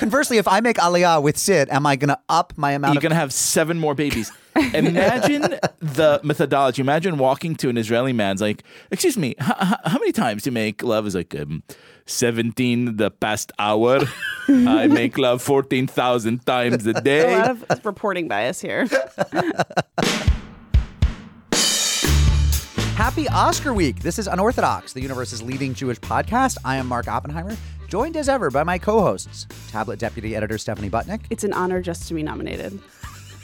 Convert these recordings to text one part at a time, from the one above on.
Conversely, if I make Aliyah with Sid, am I going to up my amount You're of going to have seven more babies. Imagine the methodology. Imagine walking to an Israeli man's like, excuse me, h- h- how many times do you make love? Is like, um, 17 the past hour. I make love 14,000 times a day. A lot of reporting bias here. Happy Oscar week. This is Unorthodox, the universe's leading Jewish podcast. I am Mark Oppenheimer, joined as ever by my co hosts, Tablet Deputy Editor Stephanie Butnick It's an honor just to be nominated.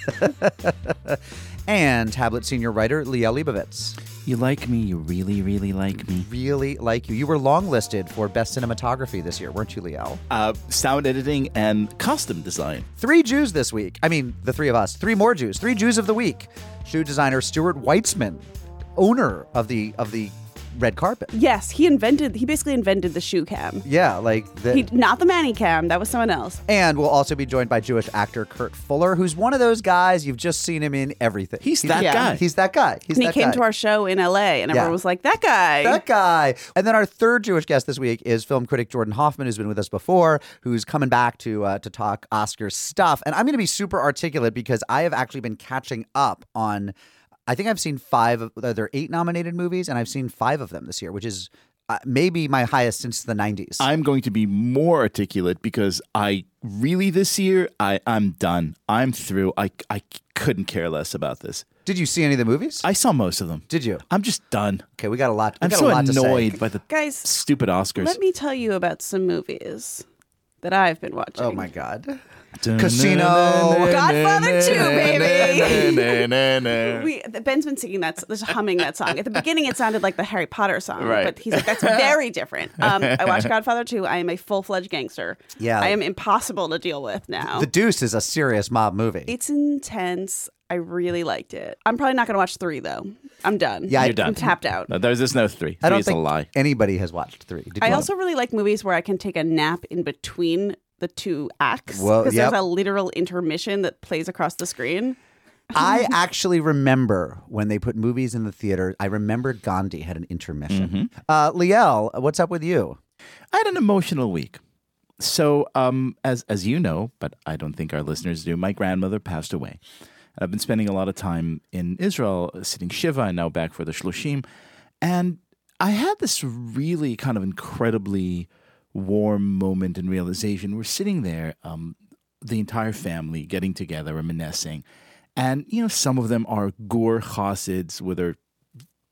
and Tablet Senior Writer Liel Leibovitz. You like me. You really, really like me. Really like you. You were longlisted for Best Cinematography this year, weren't you, Liel? Uh, sound editing and costume design. Three Jews this week. I mean, the three of us. Three more Jews. Three Jews of the week. Shoe designer Stuart Weitzman, owner of the of the red carpet. Yes, he invented. He basically invented the shoe cam. Yeah, like the, He not the Manny cam. That was someone else. And we'll also be joined by Jewish actor Kurt Fuller, who's one of those guys you've just seen him in everything. He's that Yeah. guy. He's that guy. He's And he came guy. to our show in L.A. and Yeah. everyone was like, "That guy." that guy. And then our third Jewish guest this week is film critic Jordan Hoffman, who's been with us before, who's coming back to uh, to talk Oscar stuff. And I'm going to be super articulate because I have actually been catching up on. I think I've seen five. of There are eight nominated movies, and I've seen five of them this year, which is uh, maybe my highest since the 90s. I'm going to be more articulate because I really this year I I'm done. I'm through. I I couldn't care less about this. Did you see any of the movies? I saw most of them. Did you? I'm just done. Okay, we got a lot. We I'm got so a lot to say. annoyed by the Guys, stupid Oscars. let me tell you about some movies that I've been watching. Oh my god. Casino. Godfather 2, baby. baby. We, Ben's been singing that, this humming that song. At the beginning, it sounded like the Harry Potter song, Right. but he's like, that's very different. Um, I watched Godfather 2. I am a full fledged gangster. Yeah. I am impossible to deal with now. The Deuce is a serious mob movie. it's intense. I really liked it. I'm probably not going to watch three, though. I'm done. Yeah, I- You're done. I'm tapped out. No, there's just no three. I don't is think a lie. anybody has watched three. Did I you? also really like movies where I can take a nap in between the two acts Well, because yep. there's a literal intermission that plays across the screen. I actually remember when they put movies in the theater. I remember Gandhi had an intermission. Mm-hmm. Uh, Liel, what's up with you? I had an emotional week. So, um, as as you know, but I don't think our listeners do, my grandmother passed away. And I've been spending a lot of time in Israel, sitting shiva, and now back for the shloshim. And I had this really kind of incredibly warm moment and realization. We're sitting there, um, the entire family getting together, reminiscing, and you know, some of them are gur chasids with their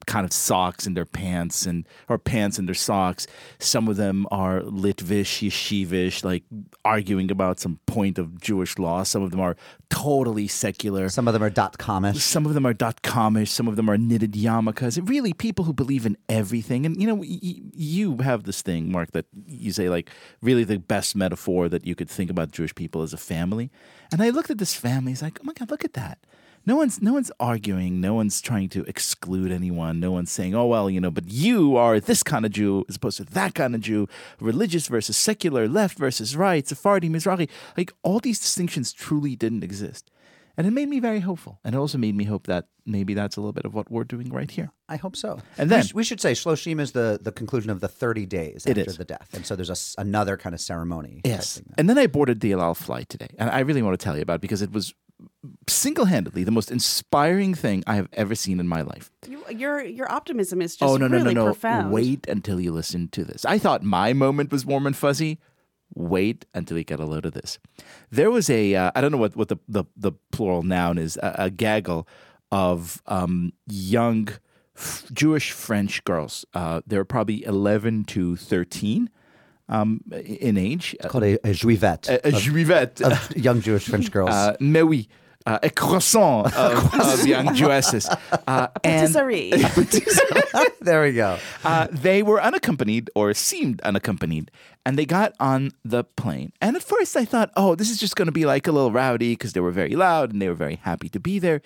kind of socks in their pants and or pants in their socks. Some of them are Litvish, yeshivish, like arguing about some point of Jewish law. Some of them are totally secular. Some of them are dot comish. Some of them are dot comish. Some of them are knitted yarmulkes. Really, people who believe in everything. And you know, y- y- you have this thing, Mark, that you say like really the best metaphor that you could think about Jewish people as a family. And I looked at this family. It's like, oh my god, look at that. No one's no one's arguing. No one's trying to exclude anyone. No one's saying, "Oh well, you know, but you are this kind of Jew as opposed to that kind of Jew, religious versus secular, left versus right, Sephardi, Mizrahi." Like all these distinctions truly didn't exist, and it made me very hopeful. And it also made me hope that maybe that's a little bit of what we're doing right here. I hope so. And we, then- sh- we should say Shloshim is the, the conclusion of the 30 days after the death. And so there's a another kind of ceremony. Yes. And then I boarded the El Al flight today, and I really want to tell you about it because it was single-handedly the most inspiring thing I have ever seen in my life. You, your your optimism is just oh no no really no no! profound. Wait until you listen to this. I thought my moment was warm and fuzzy. Wait until you get a load of this. There was a uh, I don't know what what the the, the plural noun is a, a gaggle of um, young f- Jewish French girls. Uh, they were probably eleven to thirteen um, in age. It's called a, a juivette A, a juivette. of young Jewish French girls. Uh, mais oui. Uh, a croissant of, of young Jewesses. Uh, and Patisserie. there we go. uh, they were unaccompanied or seemed unaccompanied, and they got on the plane. And at first, I thought, oh, this is just going to be like a little rowdy because they were very loud and they were very happy to be there.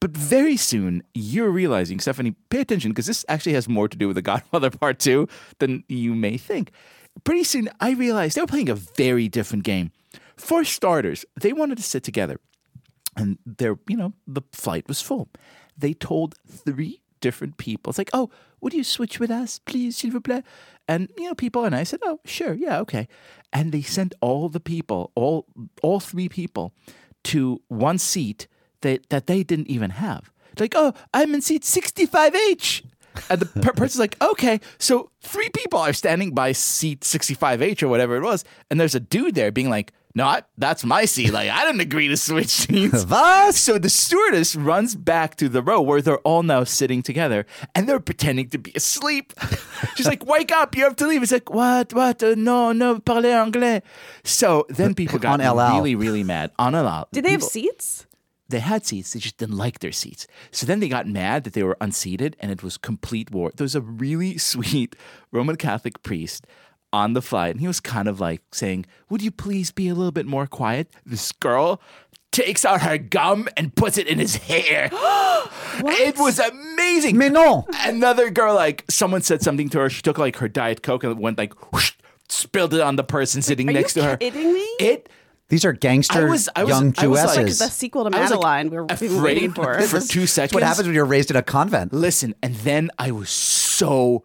But very soon, you're realizing, Stephanie, pay attention because this actually has more to do with the Godfather Part 2 than you may think. Pretty soon, I realized they were playing a very different game. For starters, they wanted to sit together and there, you know, the flight was full. They told three different people, it's like, oh, would you switch with us, please, s'il vous plaît? and you know people and I said, "Oh, sure, yeah, okay." And they sent all the people, all all three people, to one seat that that they didn't even have. Like, "Oh, I'm in seat 65H." And the per- person's like, okay, so three people are standing by seat 65H or whatever it was, and there's a dude there being like, no, I, that's my seat. Like, I didn't agree to switch seats. Was? So the stewardess runs back to the row where they're all now sitting together and they're pretending to be asleep. She's like, wake up, you have to leave. It's like, what, what? Uh, no, no, parlez anglais. So then people got On El Al. really, really mad. On El Al. Did they have People- seats? they had seats, they just didn't like their seats. So then they got mad that they were unseated and it was complete war. There was a really sweet Roman Catholic priest on the flight and he was kind of like saying, Would you please be a little bit more quiet? This girl takes out her gum and puts it in his hair. it was amazing. Mais non. Another girl, like someone said something to her. She took like her Diet Coke and went like whoosh, spilled it on the person sitting Are next you to her. kidding me? It These are gangster I was- I was- young I was like- Jewesses. the sequel to I was, like, Madeline. we were we've waiting afraid for. for two seconds. what happens when you're raised in a convent. Listen, and then I was so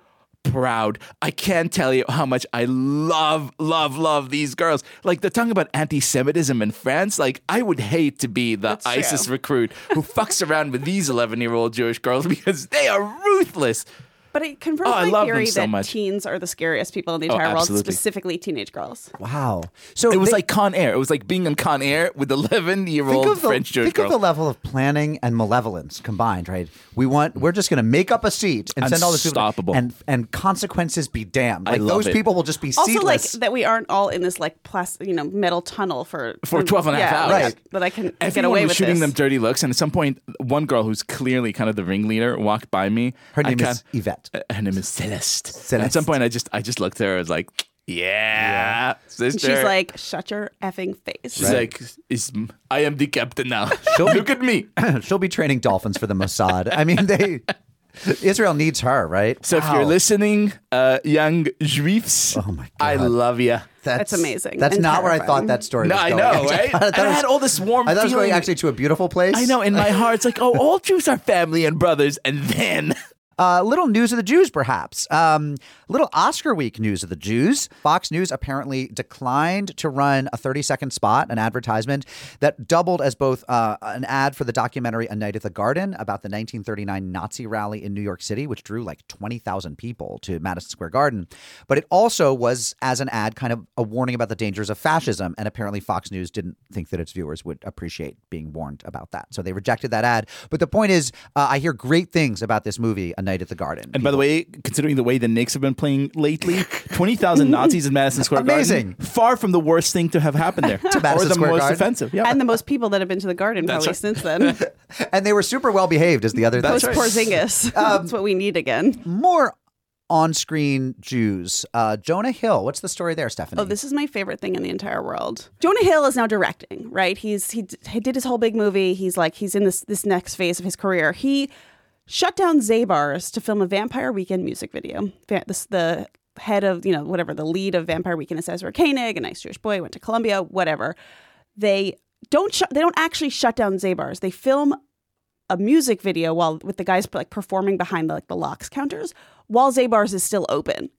proud. I can't tell you how much I love, love, love these girls. Like they're talking about anti-Semitism in France. Like I would hate to be the That's ISIS true. recruit who fucks around with these 11-year-old Jewish girls because they are ruthless. But it confirms Oh, I my love theory so that much. teens are the scariest people in the Oh, entire world, specifically teenage girls. Wow. So It was they- like Con Air. It was like being on Con Air with 11-year-old of the, French Jewish think of the level of planning and malevolence combined, right? We want we're just going to make up a seat and send all this people Unstoppable. and and consequences be damned. I Like love those it. people will just be Also, like that we aren't all in this like plastic, you know, metal tunnel for For 12 and a half yeah, hours. Right. That I can get Everyone away was with shooting this. them dirty looks, and at some point, one girl who's clearly kind of the ringleader walked by me. Her I name kinda- is Yvette. Her name is Celeste. Celeste. At some point, I just I just looked at her. I was like, "Yeah, sister." She's like, "Shut your effing face." she's like, is, "I am the captain now. She'll Look at me." She'll be training dolphins for the Mossad. I mean, they Israel needs her, right? So if you're listening, uh, young Juifs, Oh my God. I love you. That's amazing That's and not where I thought that story was. No, was I know, right? thought And I was- had all this warm I thought it was going feeling. actually to a beautiful place. I know. In my heart, it's like, oh, all Jews are family and brothers, and then Uh, little news of the Jews, perhaps. Um, little Oscar week news of the Jews. Fox News apparently declined to run a 30 second spot, an advertisement that doubled as both uh, an ad for the documentary A Night at the Garden about the 1939 Nazi rally in New York City, which drew like 20,000 people to Madison Square Garden. But it also was, as an ad, kind of a warning about the dangers of fascism. And apparently, Fox News didn't think that its viewers would appreciate being warned about that. So they rejected that ad. But the point is, uh, I hear great things about this movie, A Night at the Garden. And by the way, considering the way the Knicks have been playing lately, 20,000 Nazis in Madison Square Amazing. Garden. Far from the worst thing to have happened there. or Madison the Square most Garden. offensive. Yeah. And the most people that have been to the garden probably right. since then. and they were super well behaved, is the other thing. Post Porzingis. That's what we need again. More on screen Jews. Uh, Jonah Hill. What's the story there, Stephanie? Oh, this is my favorite thing in the entire world. Jonah Hill is now directing, right? He's he, d- he did his whole big movie. He's like he's in this this next phase of his career. He shut down Zabar's to film a Vampire Weekend music video. The head of you know whatever the lead of Vampire Weekend is Ezra Koenig, a nice Jewish boy, went to Columbia, whatever. They don't shut. They don't actually shut down Zabar's. They film a music video while with the guys like performing behind the, like the lox counters while Zabar's is still open.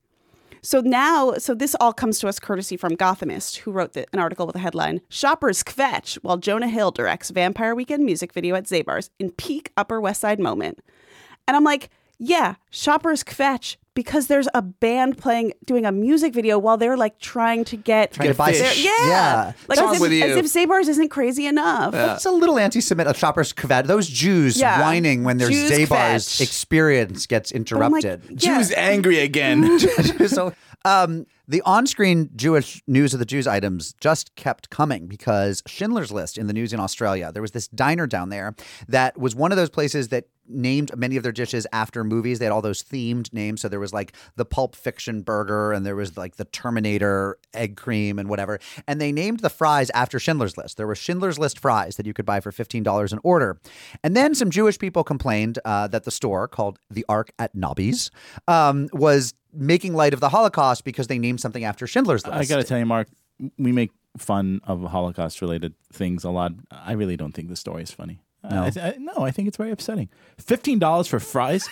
So now, so this all comes to us courtesy from Gothamist, who wrote the, an article with the headline "Shoppers Kvetch" while Jonah Hill directs Vampire Weekend music video at Zabar's in peak Upper West Side moment. And I'm like, yeah, shoppers kvetch because there's a band playing doing a music video while they're like trying to get Trying to buy fish. They're- yeah, yeah. like as if, with as if Zabar's isn't crazy enough. It's a little anti-Semitic. A shopper's kvet. Those Jews Yeah. whining when their Jews Zabar's kvetch. experience gets But I'm like, interrupted. yeah. Jews angry again. so um, the on-screen Jewish news of the Jews items just kept coming because Schindler's List in the news in Australia. There was this diner down there that was one of those places that named many of their dishes after movies. They had all those themed names. So there was like the Pulp Fiction burger, and there was like the Terminator egg cream and whatever. And they named the fries after Schindler's List. There were Schindler's List fries that you could buy for fifteen dollars an order. And then some Jewish people complained uh, that the store called the Ark at Nobby's um, was making light of the Holocaust because they named something after Schindler's List. I got to tell you, Mark, we make fun of Holocaust related things a lot. I really don't think the story is funny. No, I, th- I, no, I think it's very upsetting. Fifteen dollars for fries.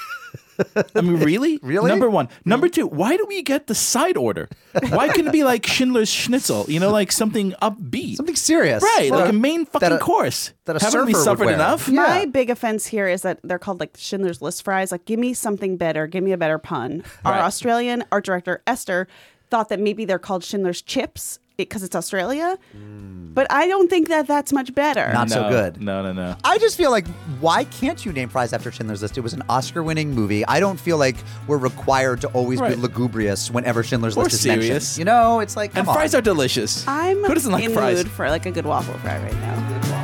I mean, really? Really? Number one. Hmm. Number two, why do we get the side order? Why couldn't it be like Schindler's Schnitzel? You know, like something upbeat. Something serious. Right, Well, like a main fucking a- course. that a Haven't we suffered enough? Yeah. My big offense here is that they're called like Schindler's List fries. Like, give me something better. Give me a better pun. Our Right. Australian art director Esther thought that maybe they're called Schindler's Chips because it's Australia, mm. but I don't think that that's much better. Not so No, good. No, no, no. I just feel like why can't you name fries after Schindler's List? It was an Oscar-winning movie. I don't feel like we're required to always Right. be lugubrious whenever Schindler's Or List is serious. mentioned. You know, it's like come And on. fries are delicious. I'm Who doesn't like in fries? the mood for like a good waffle fry right now.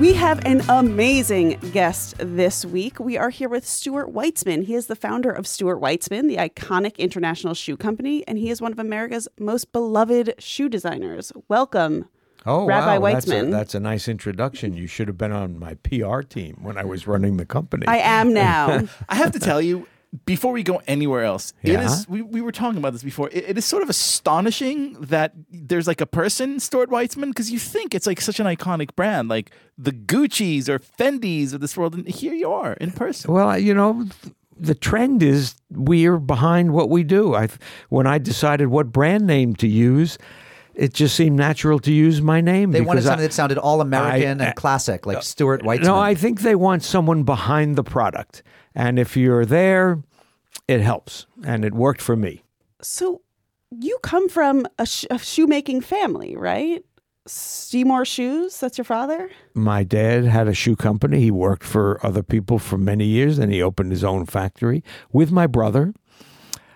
We have an amazing guest this week. We are here with Stuart Weitzman. He is the founder of Stuart Weitzman, the iconic international shoe company, and he is one of America's most beloved shoe designers. Welcome. Oh, Rabbi wow. That's a, Weitzman. that's a nice introduction. You should have been on my PR team when I was running the company. I am now. I have to tell you, before we go anywhere else, it Yeah? is we, we were talking about this before. It, it is sort of astonishing that there's like a person, Stuart Weitzman, because you think it's like such an iconic brand, like the Gucci's or Fendi's of this world, and here you are in person. well, you know, the trend is we're behind what we do. I when I decided what brand name to use, it just seemed natural to use my name. They wanted because I- something that sounded all American I- and classic, like uh, Stuart Weitzman. No, I think they want someone behind the product, and if you're there, it helps, and it worked for me. so, you come from a, sh- a shoemaking family, right? Seymour Shoes, that's your father? My dad had a shoe company. He worked for other people for many years. Then he opened his own factory with my brother.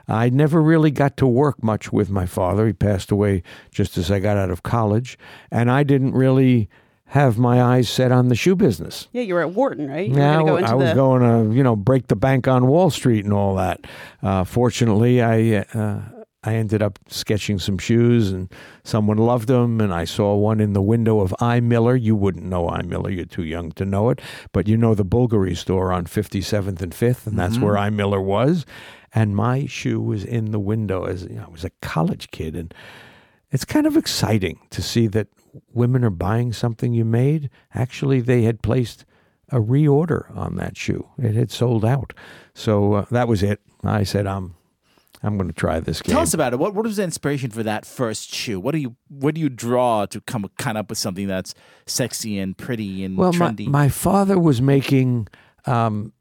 I never really got to work much with my father. He passed away just as I got out of college. And I didn't really have my eyes set on the shoe business. Yeah, you were at Wharton, right? You Yeah, go into I was the- going to, you know, break the bank on Wall Street and all that. Uh, fortunately, I uh, I ended up sketching some shoes, and someone loved them. And I saw one in the window of I Miller. You wouldn't know I Miller; you're too young to know it. But you know the Bulgari store on 57th and 5th, and that's where I Miller was. And my shoe was in the window as you know, I was a college kid, and it's kind of exciting to see that women are buying something you made. Actually, they had placed a reorder on that shoe. It had sold out. So uh, that was it. I said, I'm, I'm going to try this game. Tell us about it. What what was the inspiration for that first shoe? What do you what do you draw to come kind up with something that's sexy and pretty and well, my, my father was making, um,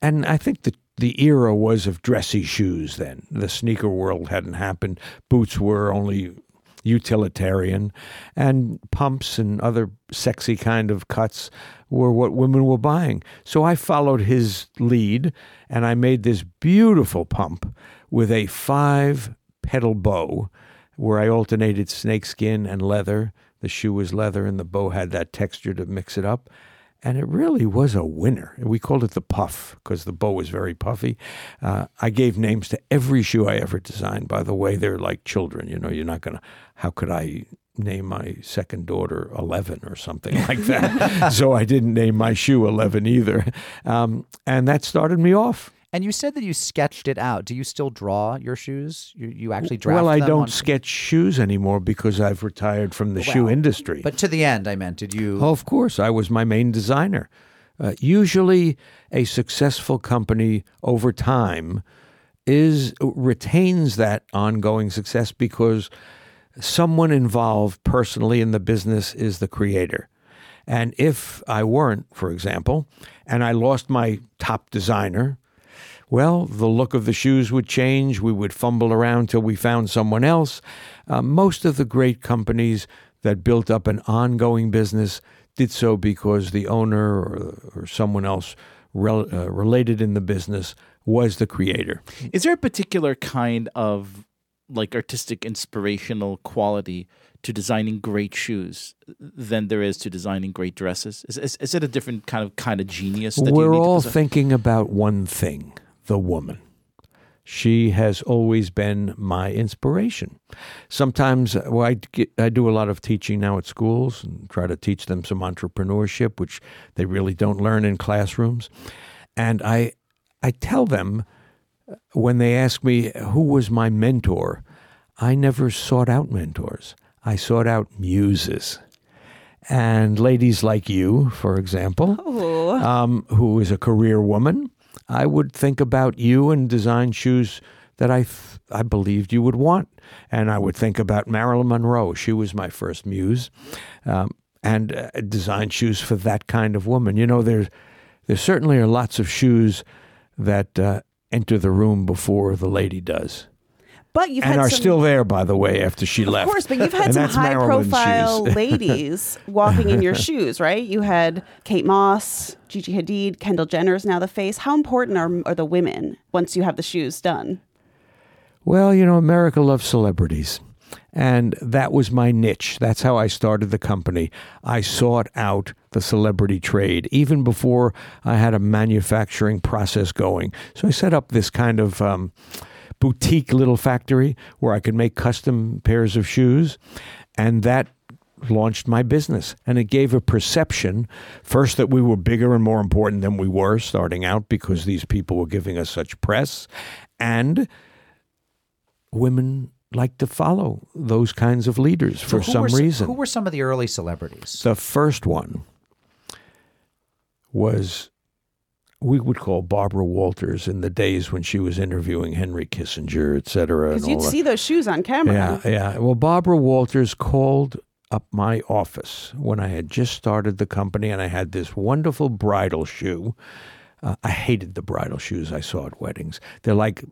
and I think the the era was of dressy shoes. Then the sneaker world hadn't happened. Boots were only utilitarian, and pumps and other sexy kind of cuts were what women were buying. So I followed his lead, and I made this beautiful pump with a five petal bow where I alternated snakeskin and leather. The shoe was leather, and the bow had that texture to mix it up. And it really was a winner. We called it the puff because the bow was very puffy. Uh, I gave names to every shoe I ever designed. By the way, they're like children. You know, you're not going to, how could I name my second daughter 11 or something like that? so I didn't name my shoe 11 either. Um, and that started me off. And you said that you sketched it out. Do you still draw your shoes? You, you actually draft Well, I don't on- sketch shoes anymore because I've retired from the shoe industry. But to the end, I meant, did you? Oh, of course, I was my main designer. Uh, usually, a successful company over time is retains that ongoing success because someone involved personally in the business is the creator. And if I weren't, for example, and I lost my top designer, well, the look of the shoes would change. We would fumble around till we found someone else. Uh, most of the great companies that built up an ongoing business did so because the owner or, or someone else rel, uh, related in the business was the creator. Is there a particular kind of like artistic inspirational quality to designing great shoes than there is to designing great dresses? Is, is, is it a different kind of kind of genius? That We're all thinking about one thing the woman. She has always been my inspiration. Sometimes well, I, get, I do a lot of teaching now at schools and try to teach them some entrepreneurship, which they really don't learn in classrooms. And I, I tell them when they ask me who was my mentor, I never sought out mentors. I sought out muses. And ladies like you, for example, um, who is a career woman, I would think about you and design shoes that I, th- I believed you would want. And I would think about Marilyn Monroe. She was my first muse. Um, and uh, design shoes for that kind of woman. You know, there's, there certainly are lots of shoes that uh, enter the room before the lady does. But you've and had are some, still there, by the way, after she left. Of course, but you've had some high-profile ladies walking in your shoes, right? You had Kate Moss, Gigi Hadid, Kendall Jenner is now the face. How important are, are the women once you have the shoes done? Well, you know, America loves celebrities. And that was my niche. That's how I started the company. I sought out the celebrity trade even before I had a manufacturing process going. So I set up this kind of um, boutique little factory where I could make custom pairs of shoes. And that launched my business. And it gave a perception first that we were bigger and more important than we were starting out because these people were giving us such press. And women like to follow those kinds of leaders for some were, reason. Who were some of the early celebrities? the first one was we would call Barbara Walters in the days when she was interviewing Henry Kissinger, et cetera. Because and all you'd see those shoes on camera. Yeah, yeah. Well, Barbara Walters called up my office when I had just started the company and I had this wonderful bridal shoe. Uh, I hated the bridal shoes I saw at weddings. They're like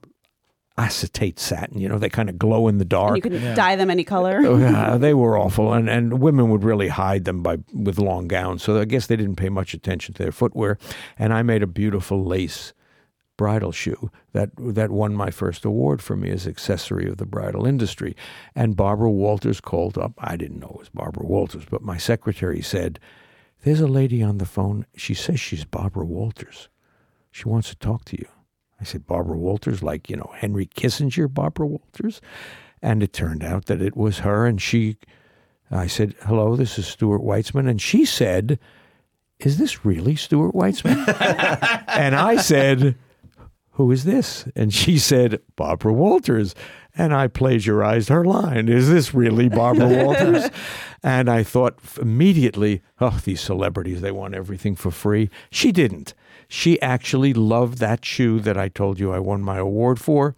acetate satin, you know, they kind of glow in the And dark. you could dye them any color. Oh, yeah, they were awful, and, and women would really hide them by with long gowns. So I guess they didn't pay much attention to their footwear. And I made a beautiful lace bridal shoe that that won my first award for me as accessory of the bridal industry. And Barbara Walters called up. I didn't know it was Barbara Walters, but my secretary said, "There's a lady on the phone. She says she's Barbara Walters. She wants to talk to you." I said, Barbara Walters, like, you know, Henry Kissinger, Barbara Walters. And it turned out that it was her. And she, I said, hello, this is Stuart Weitzman. And she said, is this really Stuart Weitzman? and I said, who is this? And she said, Barbara Walters. And I plagiarized her line. Is this really Barbara Walters? and I thought immediately, oh, these celebrities, they want everything for free. She didn't. She actually loved that shoe that I told you I won my award for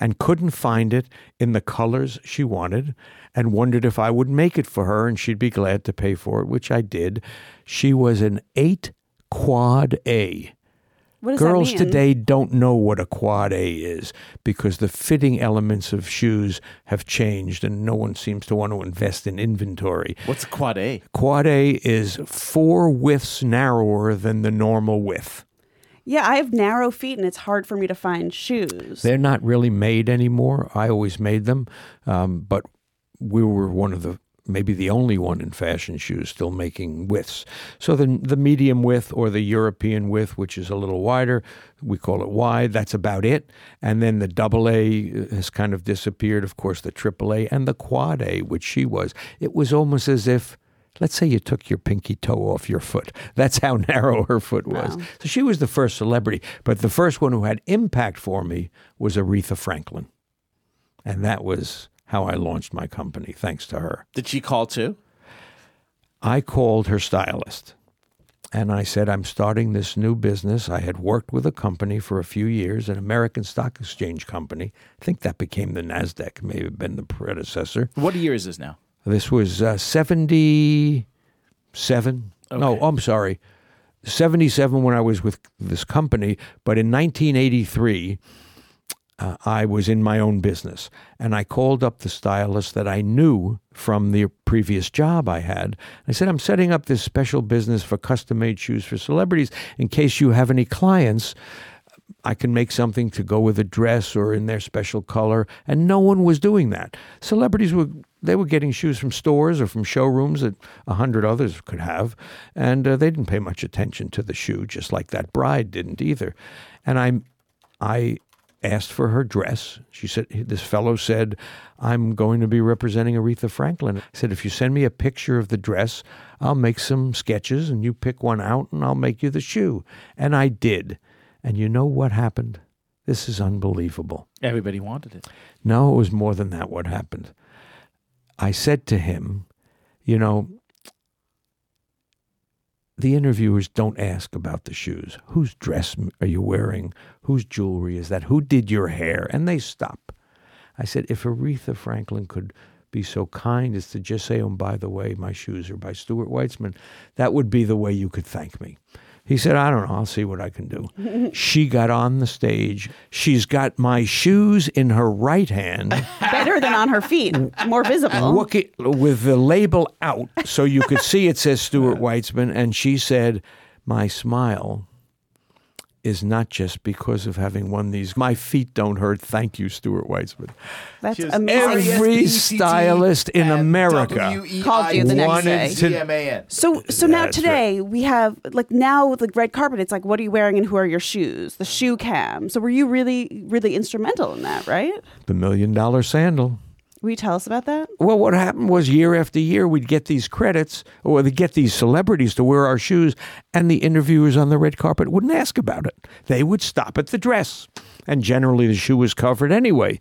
and couldn't find it in the colors she wanted and wondered if I would make it for her and she'd be glad to pay for it, which I did. She was an eight quad A. What does Girls that mean? today don't know what a quad A is because the fitting elements of shoes have changed and no one seems to want to invest in inventory. What's a quad A? Quad A is four widths narrower than the normal width. Yeah, I have narrow feet and it's hard for me to find shoes. They're not really made anymore. I always made them, um, but we were one of the maybe the only one in fashion shoes still making widths. So the the medium width or the European width, which is a little wider, we call it wide. That's about it. And then the double A has kind of disappeared. Of course, the triple A and the quad A, which she was. It was almost as if. Let's say you took your pinky toe off your foot. That's how narrow her foot was. Wow. So she was the first celebrity. But the first one who had impact for me was Aretha Franklin. And that was how I launched my company, thanks to her. Did she call too? I called her stylist and I said, I'm starting this new business. I had worked with a company for a few years, an American Stock Exchange company. I think that became the NASDAQ, may have been the predecessor. What year is this now? This was uh, 77. No, I'm sorry. 77 when I was with this company, but in 1983, uh, I was in my own business. And I called up the stylist that I knew from the previous job I had. I said, I'm setting up this special business for custom made shoes for celebrities. In case you have any clients, I can make something to go with a dress or in their special color. And no one was doing that. Celebrities were they were getting shoes from stores or from showrooms that a hundred others could have, and uh, they didn't pay much attention to the shoe, just like that bride didn't either. And I, I asked for her dress. She said, "This fellow said, I'm going to be representing Aretha Franklin." I said, "If you send me a picture of the dress, I'll make some sketches, and you pick one out, and I'll make you the shoe." And I did. And you know what happened? This is unbelievable. Everybody wanted it. No, it was more than that what happened. I said to him, you know, the interviewers don't ask about the shoes. Whose dress are you wearing? Whose jewelry is that? Who did your hair? And they stop. I said, if Aretha Franklin could be so kind as to just say, oh, by the way, my shoes are by Stuart Weitzman, that would be the way you could thank me. He said, I don't know. I'll see what I can do. she got on the stage. She's got my shoes in her right hand. Better than on her feet, more visible. It, with the label out so you could see it says Stuart Weitzman. And she said, My smile is not just because of having won these. My feet don't hurt. Thank you, Stuart Weitzman. That's amazing. Every stylist in America Called you the next wanted day. to- DMAN. So so now That's today we have like now with the red carpet it's like what are you wearing and who are your shoes the shoe cam so were you really really instrumental in that right the million dollar sandal. Will you tell us about that Well, what happened was year after year, we'd get these credits or get these celebrities to wear our shoes, and the interviewers on the red carpet wouldn't ask about it. They would stop at the dress. And generally, the shoe was covered anyway.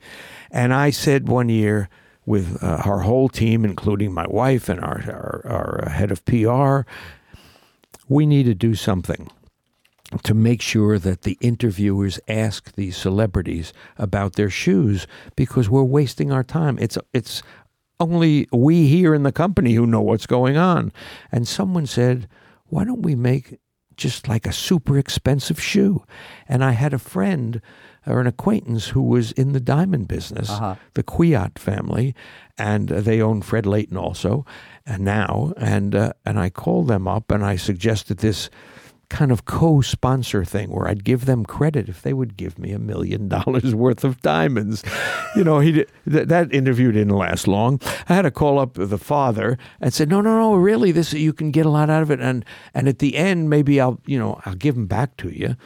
And I said one year, with uh, our whole team, including my wife and our, our, our head of PR, we need to do something to make sure that the interviewers ask these celebrities about their shoes because we're wasting our time. It's it's only we here in the company who know what's going on. And someone said, "Why don't we make just like a super expensive shoe?" And I had a friend or an acquaintance who was in the diamond business, the Kwiat family, and they own Fred Leighton also, and now, and uh, and I called them up and I suggested this kind of co-sponsor thing where I'd give them credit if they would give me a million dollars worth of diamonds. You know, he did, th- that interview didn't last long. I had to call up the father and said, "No, no, no, really, this you can get a lot out of it, and and at the end maybe I'll you know I'll give them back to you,"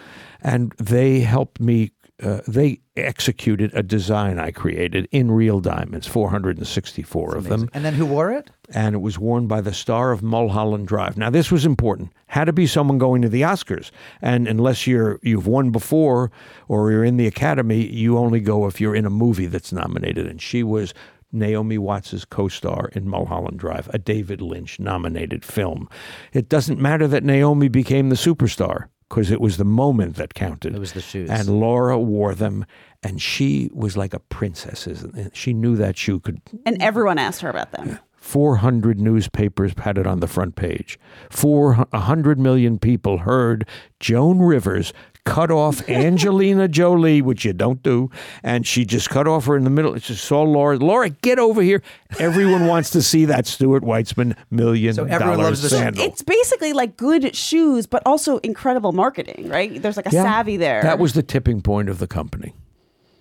and they helped me. Uh, they executed a design I created in real diamonds, 464 of them And then who wore it? and it was worn by the star of Mulholland Drive. Now, this was important. Had to be someone going to the Oscars, and unless you're you've won before or you're in the Academy, you only go if you're in a movie that's nominated. And she was Naomi Watts' co-star in Mulholland Drive, a David Lynch nominated film. It doesn't matter that Naomi became the superstar because it was the moment that counted. It was the shoes. And Laura wore them, and she was like a princess. She knew that shoe could and everyone asked her about them 400 newspapers had it on the front page. 400 million people heard Joan Rivers cut off Angelina Jolie, which you don't do, and she just cut off her in the middle. She saw Laura. Laura, get over here. Everyone wants to see that Stuart Weitzman million So everyone dollar loves the- sandal. it's basically like good shoes but also incredible marketing right there's like a Yeah. savvy there That was the tipping point of the company.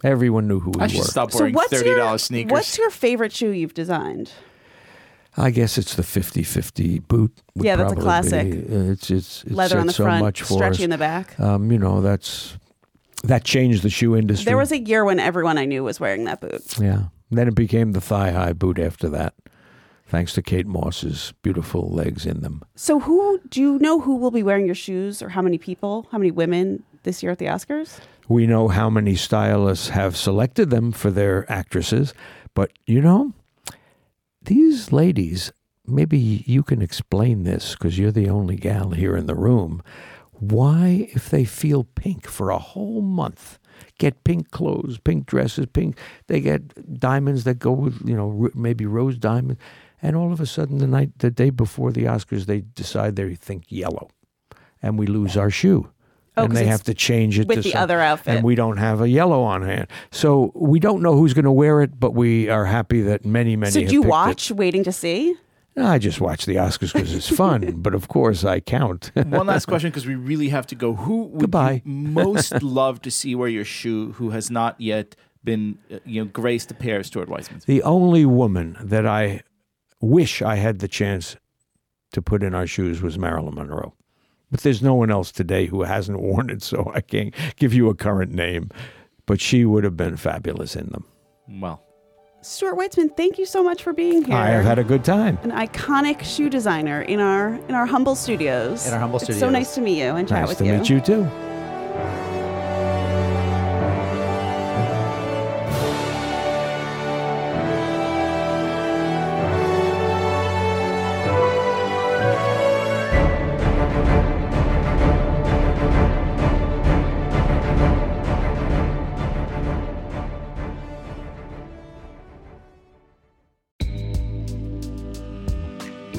Everyone knew who we I were. should stop so wearing what's thirty your dollars sneakers. what's your favorite shoe you've designed I guess it's the 50-50 boot. Yeah, that's a classic. be- uh, It's it's leather on the so front stretchy us. in the back um, you know, that's that changed the shoe industry. there was a year when everyone i knew was wearing that boot yeah. Then it became the thigh high boot after that, thanks to Kate Moss's beautiful legs in them. So who do you know who will be wearing your shoes or how many people, how many women this year at the Oscars? We know how many stylists have selected them for their actresses, but you know, these ladies, maybe you can explain this because you're the only gal here in the room. Why, if they feel pink for a whole month, get pink clothes, pink dresses, pink, they get diamonds that go with, you know, maybe rose diamonds, and all of a sudden, the night, the day before the Oscars, they decide they think yellow, and we lose our shoe. Oh, and 'cause they have to change it with to the some- other outfit. and we don't have a yellow on hand. So we don't know who's going to wear it, but we are happy that many, many. So have do you picked it. watch Waiting to See? No, I just watch the Oscars because it's fun, but of course I count. One last question because we really have to go. Who would Goodbye. you most love to see wear your shoe who has not yet been, uh, you know, graced a pair of Stuart Weitzman's? the only woman that I wish I had the chance to put in our shoes was Marilyn Monroe. But there's no one else today who hasn't worn it, so I can't give you a current name. But she would have been fabulous in them. Well, Stuart Weitzman, thank you so much for being here. I have had a good time. an iconic shoe designer in our in our humble studios. In our humble it's So nice to meet you and chat Nice with you. Nice to meet you too.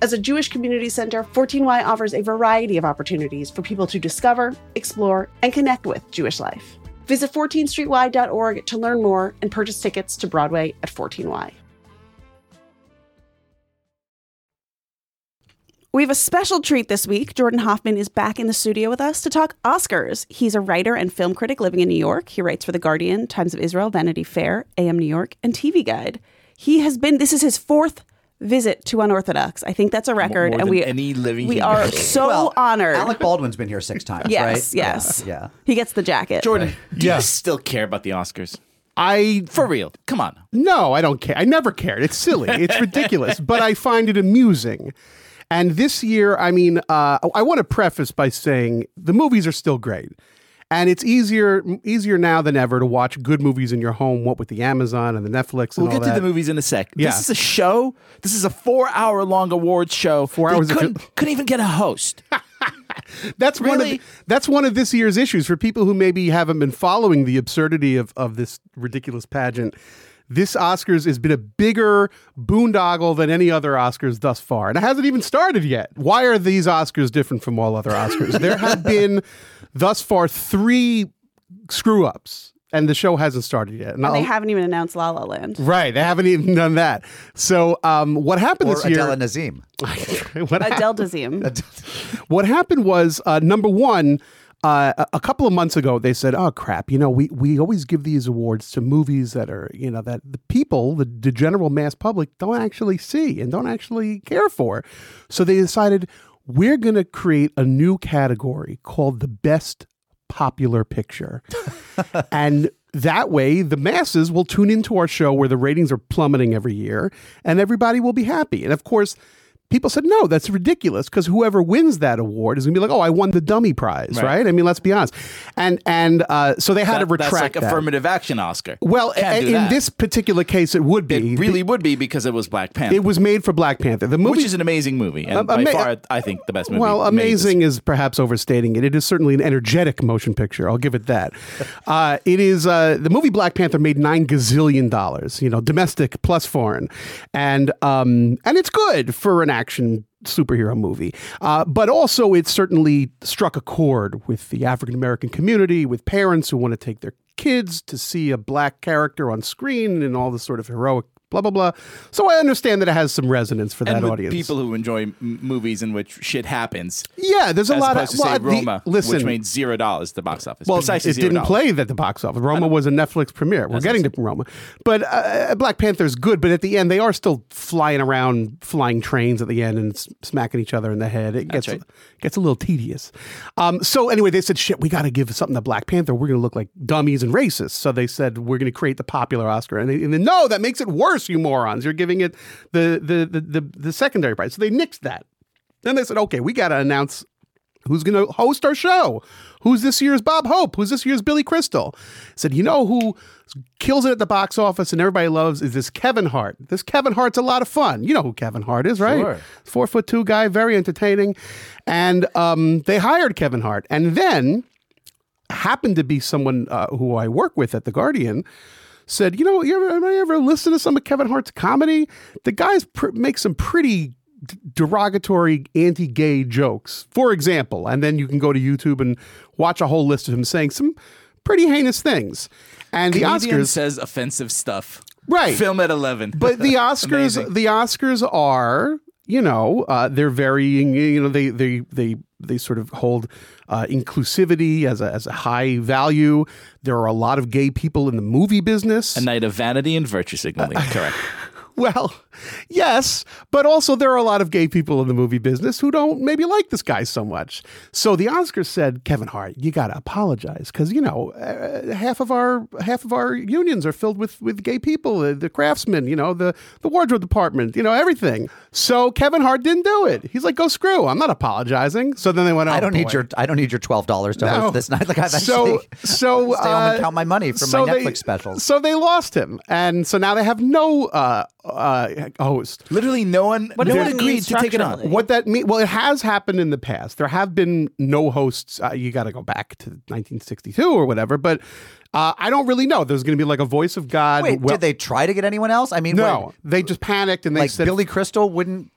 As a Jewish community center, 14Y offers a variety of opportunities for people to discover, explore, and connect with Jewish life. Visit 14streety.org to learn more and purchase tickets to Broadway at 14Y. We have a special treat this week. Jordan Hoffman is back in the studio with us to talk Oscars. He's a writer and film critic living in New York. He writes for The Guardian, Times of Israel, Vanity Fair, AM New York, and TV Guide. He has been, this is his fourth visit to Unorthodox. I think that's a record. more and than we, any living we human. are so Well, honored. Alec Baldwin's been here six times, yes, right? yes. Yeah. yeah. He gets the jacket. Jordan, do Yeah. you still care about the Oscars? I For real? Come on. no, I don't care. I never cared. It's silly. It's ridiculous, but I find it amusing. And this year, I mean, uh, I want to preface by saying the movies are still great, and it's easier easier now than ever to watch good movies in your home. What with the Amazon and the Netflix and We'll get that. to the movies in a sec. Yeah. This is a show. This is a four-hour-long awards show. Four hours Couldn't, couldn't even get a host. That's one of Really? that's one of this year's issues for people who maybe haven't been following the absurdity of of this ridiculous pageant. This Oscars has been a bigger boondoggle than any other Oscars thus far, and it hasn't even started yet. Why are these Oscars different from all other Oscars? there have been thus far three screw ups, and the show hasn't started yet. And And they I'll- haven't even announced La La Land. right, they haven't even done that. So, um, what happened Or this year? Adela Nazim. what hap- Adele Dazeem. What happened was uh, number one. Uh, a- a couple of months ago, they said, "Oh crap! You know, we, we always give these awards to movies that are you know that the people, the, the general mass public, don't actually see and don't actually care for." So they decided we're going to create a new category called the best popular picture, and that way the masses will tune into our show where the ratings are plummeting every year, and everybody will be happy. And of course. People said, no, that's ridiculous because whoever wins that award is going to be like, oh, I won the dummy prize, right? Right. I mean, let's be honest. And and uh, so they had to retract that's like that. affirmative action Oscar. Well, a- in that. this particular case, it would be. it really would be because it was Black Panther, It was made for Black Panther. The movie which is an amazing movie, and Uh, by far, I think the best movie. Well, amazing is perhaps overstating it. It is certainly an energetic motion picture. I'll give it that. uh, it is uh, the movie Black Panther made nine gazillion dollars. You know, domestic plus foreign, and um, and it's good for an action superhero movie. Uh, but also, it certainly struck a chord with the African American community, with parents who want to take their kids to see a black character on screen and all this sort of heroic. Blah blah blah. So I understand that it has some resonance for that audience. people who enjoy m- movies in which shit happens. yeah, there's a lot of to well, the- Roma, listen, which made zero dollars at the box office. well, Precisely it zero didn't play at the box office. Roma was a Netflix premiere. We're That's getting to Roma, but uh, Black Panther's good. But at the end, they are still flying around, flying trains at the end and s- smacking each other in the head. It gets right. gets a little tedious. Um, so anyway, they said, "Shit, we got to give something to Black Panther. We're going to look like dummies and racist." So they said, "We're going to create the popular Oscar." And they, and then, no, that makes it worse, you morons. You're giving it the the the the, the secondary prize. So they nixed that. Then they said, "Okay, we got to announce who's going to host our show? Who's this year's Bob Hope? Who's this year's Billy Crystal? Said, you know who kills it at the box office and everybody loves is this Kevin Hart. This Kevin Hart's a lot of fun. You know who Kevin Hart is, right? Sure. Four foot two guy, very entertaining. And um, they hired Kevin Hart. And then happened to be someone uh, who I work with at The Guardian said, you know, you ever, anybody ever listen to some of Kevin Hart's comedy? The guys pr- make some pretty d- derogatory anti-gay jokes, for example. And then you can go to YouTube and watch a whole list of him saying some pretty heinous things. And the Oscars says offensive stuff. Right. Film at eleven. but the Oscars, the Oscars are, you know, uh, they're very, you know, they they they they sort of hold uh, inclusivity as a as a high value. There are a lot of gay people in the movie business. a night of vanity and virtue signaling. Correct. Well, yes, but also there are a lot of gay people in the movie business who don't maybe like this guy so much. So the Oscars said, Kevin Hart, you got to apologize because you know uh, half of our half of our unions are filled with with gay people, uh, the craftsmen, you know, the the wardrobe department, you know, everything. So Kevin Hart didn't do it. He's like, go screw. I'm not apologizing. So then they went, oh, I don't need your I don't need your twelve dollars to No. host this night. Like I've so actually so stay home and uh, count my money from so my they- Netflix specials. So they lost him, and so now they have no uh, uh, host. Literally, no one, What no does one that mean agreed to take it on. What that mean? Well, it has happened in the past. There have been no hosts. Uh, you got to go back to 1962 or whatever, but uh, I don't really know. There's going to be like a voice of God. Wait, well- did they try to get anyone else? I mean, No, wait, they just panicked and they like said Billy Crystal wouldn't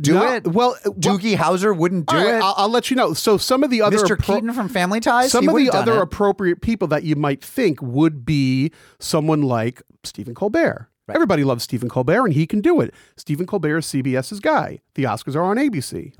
do No, it. Well, uh, well, Doogie Howser wouldn't do right, it. I'll, I'll let you know. So some of the other Mr. appro- Keaton from Family Ties. some of the other it. appropriate people that you might think would be someone like Stephen Colbert. Everybody loves Stephen Colbert, and he can do it. Stephen Colbert is CBS's guy. The Oscars are on ABC.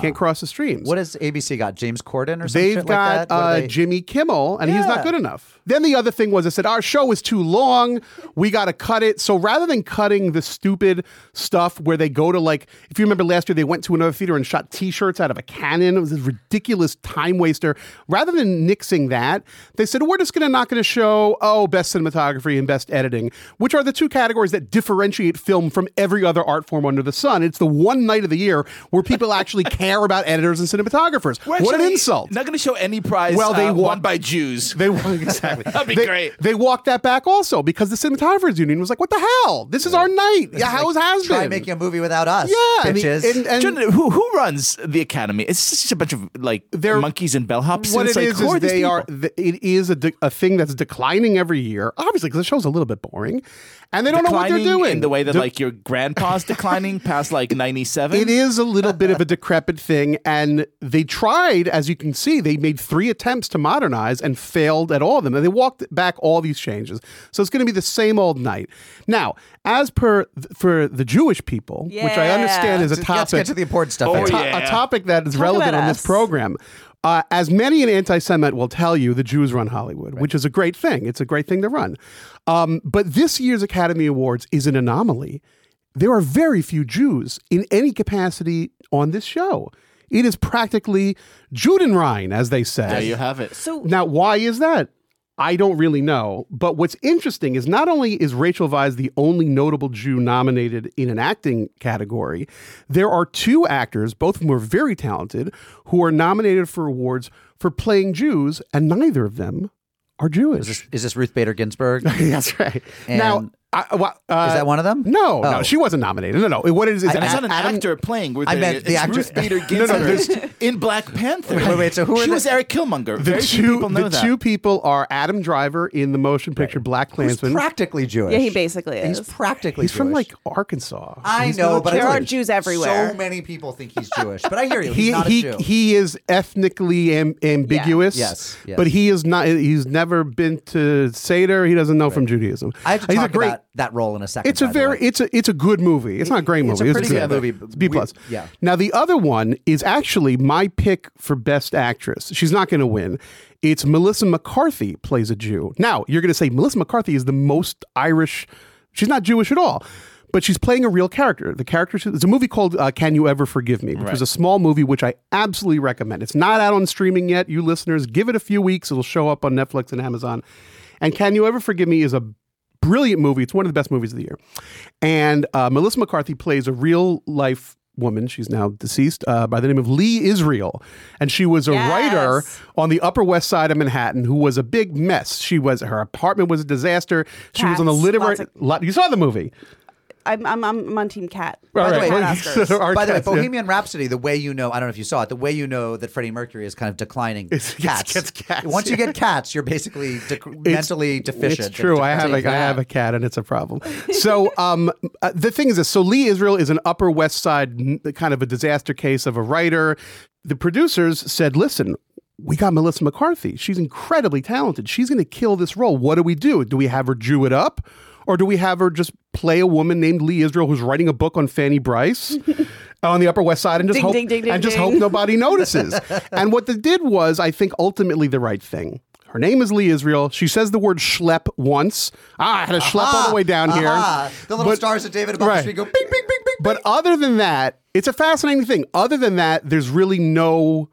Can't cross the streams. Ah. What has ABC got? James Corden or something? They've like got that? What are uh, they- Jimmy Kimmel, and he's not good enough. Then the other thing was, I said, our show is too long. We got to cut it. So rather than cutting the stupid stuff where they go to, like, if you remember last year, they went to another theater and shot t shirts out of a cannon. It was this ridiculous time waster. Rather than nixing that, they said, we're just going to not going to show, oh, best cinematography and best editing, which are the two categories that differentiate film from every other art form under the sun. It's the one night of the year where people actually care about editors and cinematographers. We're what an insult. Not going to show any prize. Well, they uh, won by Jews. They won exactly. That'd be they, great. They walked that back also because the cinematographers union was like, "What the hell? This is our night. Yeah, how like, has try been? making a movie without us. yeah, bitches. and- and who who runs the academy? It's just a bunch of like They're- monkeys and bellhops. what it like, is is they are. th- It is a, de- a thing that's declining every year, obviously because the show's a little bit boring, and they don't know what they're doing. in the way that De- like your grandpa's declining past like ninety seven. It is a little bit of a decrepit thing, and they tried, as you can see, they made three attempts to modernize and failed at all of them. And they walked back all these changes, so it's going to be the same old night. Now, as per th- for the Jewish people, which I understand is a topic. Let's topic, get to the important stuff. Oh, a, to- yeah. a topic that is Talk relevant about on this program. Uh, as many an anti-Semite will tell you, the Jews run Hollywood, which is a great thing. It's a great thing to run. Um, but this year's Academy Awards is an anomaly. There are very few Jews in any capacity on this show. It is practically Judenrein, as they say. there you have it. So Now, why is that? I don't really know. But what's interesting is not only is Rachel Weisz the only notable Jew nominated in an acting category, there are two actors, both of whom are very talented, who are nominated for awards for playing Jews, and neither of them are Jewish. Is this, is this Ruth Bader Ginsburg? That's right. And- now, I, well, uh, Is that one of them? No, no, Oh. she wasn't nominated. No, no. What it is is And it's Ad- not an Adam- actor playing. Ruth I Bader. meant the It's actor- Ruth Bader No, no, Ginsburg in Black Panther. Wait, wait, so who are she the- was Erik Killmonger. The Very few two, people know the that. two people are Adam Driver in the motion picture Black He's Klansman. practically Jewish. yeah, he basically is. He's practically He's from like Arkansas. I He's know, but There are Jews everywhere. So many people think he's Jewish, but I hear you. he He's not a he Jew. he is ethnically am, ambiguous. Yes, yes. but he is not. He's never been to Seder. He doesn't know from Judaism. I have to He's talk a great. about that role in a second. It's a very it's a it's a good movie. It's not a great movie. It's a pretty good movie. It's B We- plus. yeah. Now the other one is actually my pick for best actress. She's not going to win. It's Melissa McCarthy plays a Jew. Now you're going to say Melissa McCarthy is the most Irish. She's not Jewish at all. But she's playing a real character. The character it's a movie called uh, "Can You Ever Forgive Me," which was a small movie which I absolutely recommend. It's not out on streaming yet. You listeners, give it a few weeks; it'll show up on Netflix and Amazon. And "Can You Ever Forgive Me" is a brilliant movie. It's one of the best movies of the year. And uh, Melissa McCarthy plays a real life woman. She's now deceased uh, by the name of Lee Israel. And she was a Yes. writer on the Upper West Side of Manhattan who was a big mess. She was, her apartment was a disaster. She was on the Cats. literary, of- lot, you saw the movie. I'm, I'm, I'm on Team Cat. All the way, Oscars. By the way, cats, yeah. Bohemian Rhapsody, the way you know, I don't know if you saw it, the way you know that Freddie Mercury is kind of declining It's- cats. gets cats, Once you get cats, you're basically dec- mentally deficient. It's true. I have a, I have a cat, and it's a problem. So, um, uh, the thing is this: so Lee Israel is an Upper West Side n- kind of a disaster case of a writer. The producers said, "Listen." We got Melissa McCarthy. She's incredibly talented. She's going to kill this role. What do we do? Do we have her Jew it up? Or do we have her just play a woman named Lee Israel who's writing a book on Fanny Brice on the Upper West Side and just Ding, hope ding, ding, and just hope nobody notices? and what they did was, I think, ultimately the right thing. Her name is Lee Israel. She says the word schlep once. Ah, I had to schlep all the way down here. Aha. The little But- stars of David above the right. street go bing, bing, bing, bing, bing. But other than that, it's a fascinating thing. Other than that, there's really no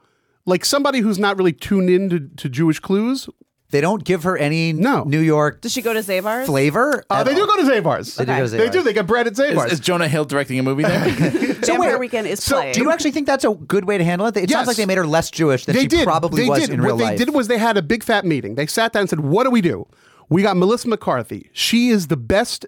like somebody who's not really tuned in to, to Jewish clues. They don't give her any No. New York Does she go to Zabar's? flavor. Uh, at they do all. go to Zabar's. They do go to They Zabar's. do. They get bread at Zabar's. Is, is Jonah Hill directing a movie there? Vampire wait, Weekend is so playing. Do you actually think that's a good way to handle it? It Yes. sounds like they made her less Jewish than they she did. probably they was did. in what real they life. did What they did was they had a big fat meeting. They sat down and said, "What do we do? We got Melissa McCarthy. She is the best."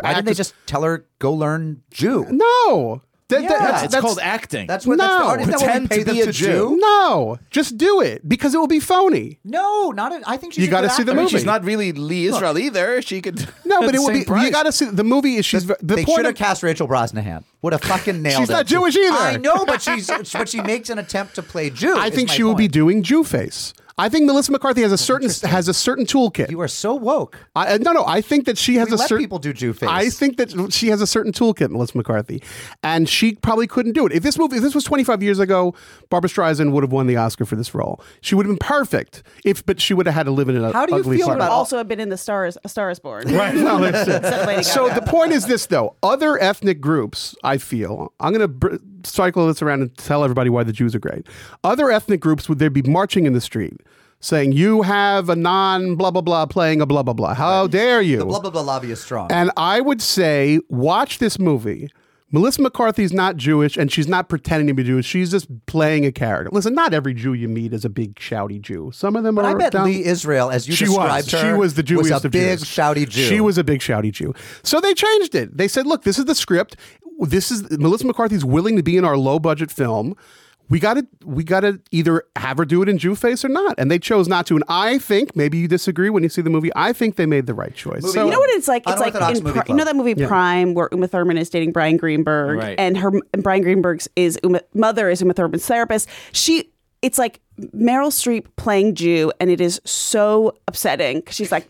Why didn't they actress- just tell her go learn Jew? No. That- that- Yeah. that's- it's that's- called acting. That's what. That's the art. Isn't that what we Pretend pay to be a to Jew. do? No, just do it because it will be phony. No, not. A, I think she's. You gotta see the actor. I mean, movie. she's not really Lee Israel either. She could. No, but it will be. price. You got to see the movie. Is she's the They point should of have cast Rachel Brosnahan. Would have fucking nailed She's it. not Jewish either. I know, but she's but she makes an attempt to play Jew. I think my she will be doing Jew face. I think Melissa McCarthy has a certain has a certain toolkit. You are so woke. I, uh, no, no. I think that she has We a certain. people do Jew face. I think that she has a certain toolkit, Melissa McCarthy, and she probably couldn't do it. If this movie, if this was 25 years ago, Barbara Streisand would have won the Oscar for this role. She would have been perfect. If, but she would have had to live in an How do you feel apartment. about- also have been in the stars. A Star is Born. Right. Well, that's it. Except Lady So the point is this, though: other ethnic groups, I feel, I'm going to br- cycle this around and tell everybody why the Jews are great. Other ethnic groups would they be marching in the street saying, "You have a non blah blah blah playing a blah blah blah. How dare you?" the blah blah blah lobby is strong. And I would say, watch this movie. Melissa McCarthy's not Jewish, and she's not pretending to be Jewish. She's just playing a character. Listen, not every Jew you meet is a big shouty Jew. Some of them but are. I bet down- Lee Israel, as you she described was. her, She was the Jewiest was a big Jews. shouty Jew. She was a big shouty Jew. So they changed it. They said, "Look, this is the script. This is Melissa McCarthy's willing to be in our low budget film. We got to we got to either have her do it in Jew face or not." And they chose not to. And I think maybe you disagree when you see the movie. I think they made the right choice. Movie- So You know what it's like? It's like in Pri- you know that movie Prime where Uma Thurman is dating Bryan Greenberg, Right. and her and Bryan Greenberg's is Uma, mother is Uma Thurman's therapist. She, it's like Meryl Streep playing Jew, and it is so upsetting because she's like.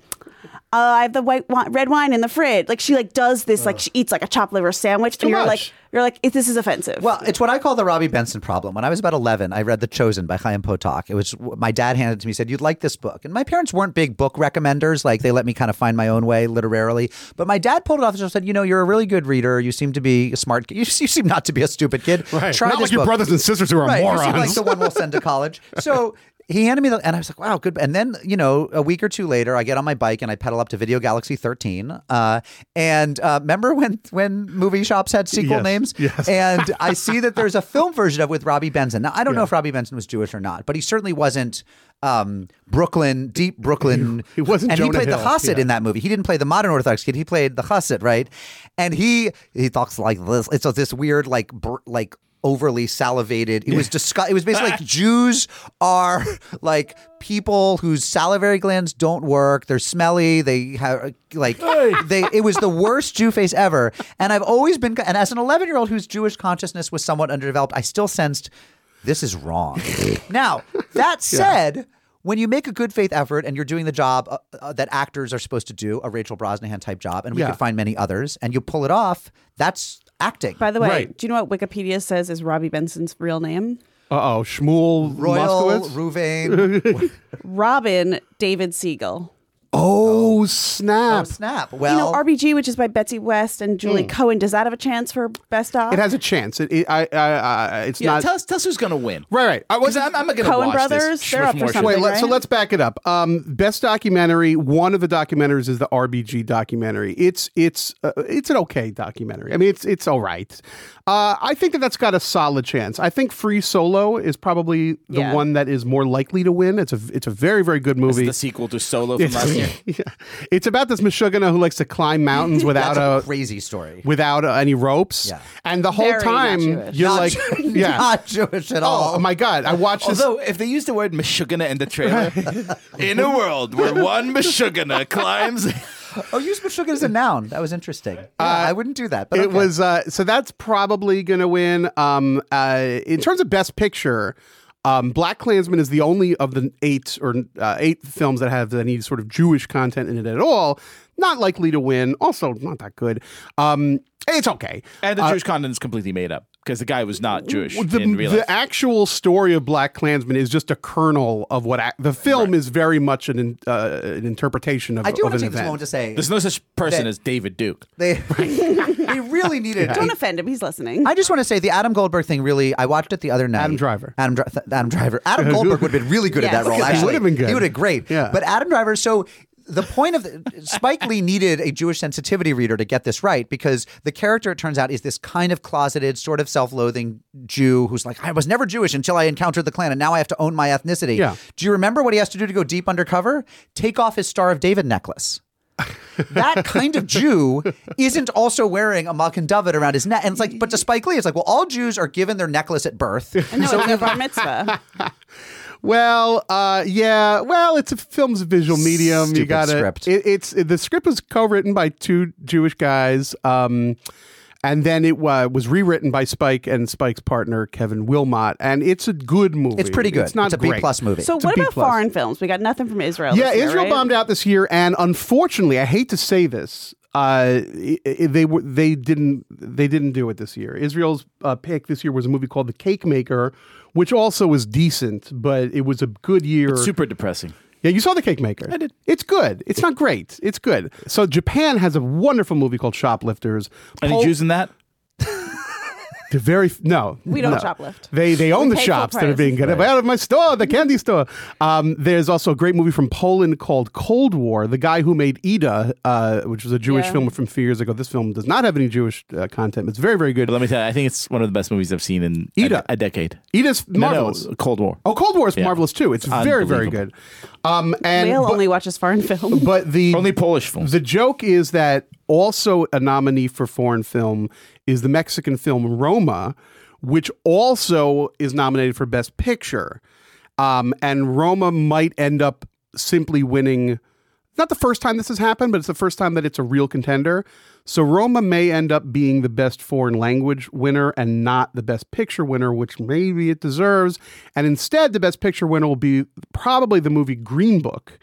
Uh, I have the white wine, red wine in the fridge. Like she like does this, like she eats like a chopped liver sandwich, too and you're much. like, you're like, "If this is offensive. Well, it's what I call the Robby Benson problem. When I was about 11, I read The Chosen by Chaim Potok. It was my dad handed it to me, said, You'd like this book. And my parents weren't big book recommenders. Like, they let me kind of find my own way literarily. But my dad pulled it off and said, You know, you're a really good reader. You seem to be a smart kid. You, you seem not to be a stupid kid. Right. Try Not this like your book." brothers and sisters who are right. You seem like morons. the one we'll send to college. So he handed me the, and I was like, wow, good. And then, you know, a week or two later, I get on my bike and I pedal up to Video Galaxy 13. Uh, and uh, remember when when movie shops had sequel Yes, names? yes. And I see that there's a film version of with Robby Benson. Now, I don't know if Robby Benson was Jewish or not, but he certainly wasn't um, Brooklyn, deep Brooklyn. He- wasn't And Jonah he played the Hill, Hassid yeah. in that movie. He didn't play the modern Orthodox kid. He played the Hassid, right? And he he talks like this. It's this weird, like, br- like overly salivated. It was disgust. It was basically like Jews are like people whose salivary glands don't work. They're smelly. They have like they. It was the worst Jew face ever. And I've always been. And as an 11 year old whose Jewish consciousness was somewhat underdeveloped, I still sensed this is wrong. now that said. When you make a good faith effort and you're doing the job uh, uh, that actors are supposed to do, a Rachel Brosnahan type job, and we Yeah. could find many others, and you pull it off, that's acting. By the way, Right. do you know what Wikipedia says is Robby Benson's real name? Uh oh, Shmuel Royal, Moskowitz. Ruvain. Robin David Segal. Oh oh, snap! snap. You know, RBG, which is by Betsy West and Julie Cohen, does that have a chance for best doc? It has a chance. It, it I, I, I, it's Yeah, not. tell us, tell us who's going to win. right, right. I was. Because I'm, I'm not going to Coen watch Brothers, this. they're up for Schmishmorsh. something. Wait, let, so right? let's back it up. Um, best documentary. One of the documentaries is the RBG documentary. It's it's uh, it's an okay documentary. I mean, it's it's all right. Uh, I think that that's got a solid chance. I think Free Solo is probably the Yeah. one that is more likely to win. It's a it's a very very good movie. is the sequel to Solo from last year. yeah. It's about this Meshuggah who likes to climb mountains without that's a a crazy story. without uh, any ropes. Yeah. And the whole Very time Jewish. you're Not like, Jew- yeah. not Jewish at all. Oh my god! I watched this. Although, if they use the word Meshuggah in the trailer, in a world where one Meshuggah climbs, Oh, use Meshuggah as a noun. That was interesting. Yeah, I wouldn't do that. But it okay. was uh, so that's probably going to win. Um, uh, in terms of best picture, um, Black Klansman is the only of the eight or uh, eight films that have any sort of Jewish content in it at all. Not likely to win. Also, not that good. Um, it's okay. and the Uh, Jewish content is completely made up. Because the guy was not Jewish the, in real life. the actual story of Black Klansman is just a kernel of what ac- the film is very much an uh, an interpretation of, I do of want to an take this moment to say There's no such person as David Duke. they they really needed. Don't offend him. He's listening. I just want to say the Adam Goldberg thing. Really, I watched it the other night. Adam Driver. Adam, Dri- Adam Driver. Adam Goldberg would have been really good at that role. He Actually, would have been good. He would have been great. Yeah. But Adam Driver. So the point of the, Spike Lee needed a Jewish sensitivity reader to get this right because the character, it turns out, is this kind of closeted, sort of self-loathing Jew who's like, I was never Jewish until I encountered the Klan, and now I have to own my ethnicity. Yeah. Do you remember what he has to do to go deep undercover? Take off his Star of David necklace. that kind of Jew isn't also wearing a Magen David around his neck. And it's like, but to Spike Lee, it's like, well, all Jews are given their necklace at birth. I know it's a bar mitzvah. Well, uh, yeah. Well, it's a film's a visual medium. you got to script. It, it's the script was co-written by two Jewish guys, um, and then it uh, was rewritten by Spike and Spike's partner Kevin Willmott, and it's a good movie. It's pretty good. It's not a B great. plus movie. So It's a what B about plus. foreign films? We got nothing from Israel. Yeah, this year, Israel right? bombed out this year, and unfortunately, I hate to say this, uh, i- i- they were they didn't they didn't do it this year. Israel's uh, pick this year was a movie called The Cake Maker, which also was decent, but it was a good year. Super depressing. Yeah, you saw The Cake Maker. I did. It's good. It's not great. It's good. So Japan has a wonderful movie called Shoplifters. Any Pol- Jews in that? The very no, We don't no. shoplift. They they own We the shops that are price. being get out of my store, the candy store. Um, there's also a great movie from Poland called Cold War. The guy who made Ida, uh, which was a Jewish Yeah. film from a few years ago. This film does not have any Jewish uh, content. It's very very good. But let me tell you, I think it's one of the best movies I've seen in Ida. a, a decade. Ida's No, no, marvelous. Cold War. Oh, Cold War is Yeah. marvelous too. It's very very good. Um, and Whale but, only watches foreign film. but the Only Polish films. The joke is that also a nominee for foreign film is the Mexican film Roma, which also is nominated for Best Picture. Um, and Roma might end up simply winning. Not the first time this has happened, but it's the first time that it's a real contender. So Roma may end up being the best foreign language winner and not the best picture winner, which maybe it deserves. And instead, the best picture winner will be probably the movie Green Book,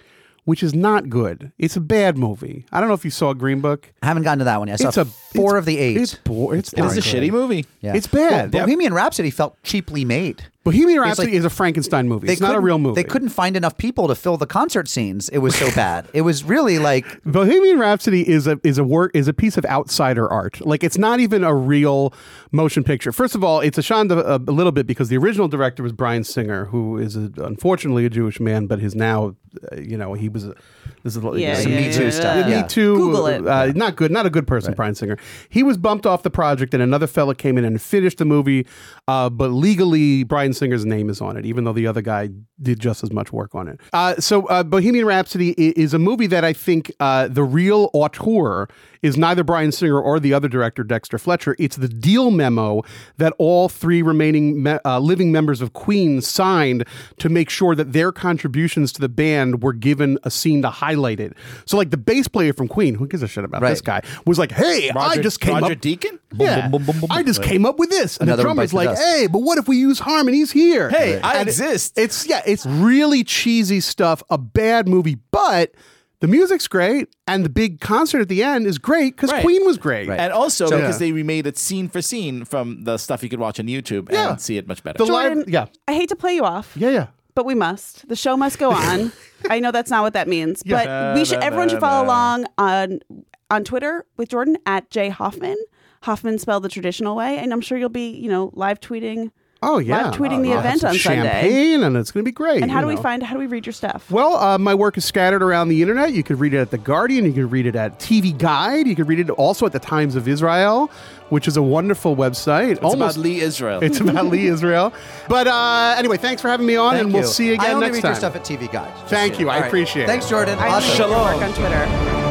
which is not good. It's a bad movie. I don't know if you saw Green Book. I haven't gotten to that one yet. I saw It's a four it's- of the eight. It's bo- it's It is a not shitty movie. Yeah. It's bad. Well, Bohemian Rhapsody felt cheaply made. Bohemian Rhapsody like- is a Frankenstein movie. It's not a real movie. They couldn't find enough people to fill the concert scenes. It was so bad. It was really like Bohemian Rhapsody is a is a work is a piece of outsider art. Like it's not even a real motion picture. First of all, it's a shonda a, a little bit because the original director was Bryan Singer, who is a, unfortunately a Jewish man, but is now, uh, you know, he was. A, this is Yeah, some yeah, Me Too yeah, stuff. yeah. Yeah. Me Too. Google it. Uh, Not good. Not a good person, Bryan Singer. He was bumped off the project, and another fella came in and finished the movie. Uh, but legally, Bryan Singer's name is on it, even though the other guy did just as much work on it. Uh, so, uh, Bohemian Rhapsody is a movie that I think uh, the real auteur is neither Bryan Singer or the other director, Dexter Fletcher. It's the deal memo that all three remaining me- uh, living members of Queen signed to make sure that their contributions to the band were given a scene to highlight it. So, like the bass player from Queen, who gives a shit about Right. this guy, was like, "Hey, I just came Roger up." Deacon? Yeah, Boom, boom, boom, boom, boom. I just came up with this, and Another the one drummer's bites the like, "Hey, but what if we use harmonies here?" Hey, I And it- exist. it's yeah, it's really cheesy stuff. A bad movie, but the music's great, and the big concert at the end is great because Right. Queen was great. Right. And also So- because Yeah. they remade it scene for scene from the stuff you could watch on YouTube Yeah. and see it much better. The Jordan, live, yeah, I hate to play you off, yeah, yeah. but we must. The show must go on. I know that's not what that means, but we should. Everyone should follow uh, along on on Twitter with Jordan at J Hoffman. Hoffman spelled the traditional way, and I'm sure you'll be, you know, live tweeting. Oh yeah, Live tweeting the I'll have event some on Sunday. champagne, and it's going to be great. And how you do we know. find? How do we read your stuff? Well, uh, my work is scattered around the internet. You could read it at The Guardian. You could read it at TV Guide. You could read it also at the Times of Israel, which is a wonderful website. it's about Lee Israel. It's about Lee Israel. But uh, anyway, thanks for having me on, Thank and we'll see you again I again only next read time. your stuff at TV Guide. Thank so you. know. I All right. appreciate it. Thanks, Jordan. I awesome. appreciate your work on Twitter.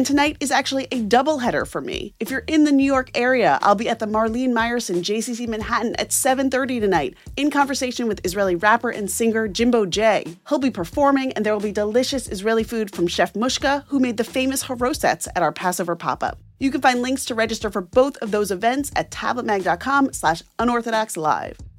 And tonight is actually a doubleheader for me. If you're in the New York area, I'll be at the Marlene Meyerson JCC Manhattan at 7:30 tonight in conversation with Israeli rapper and singer Jimbo J. He'll be performing and there will be delicious Israeli food from Chef Mushka, who made the famous harosets at our Passover pop-up. You can find links to register for both of those events at tabletmag.com slash unorthodox live.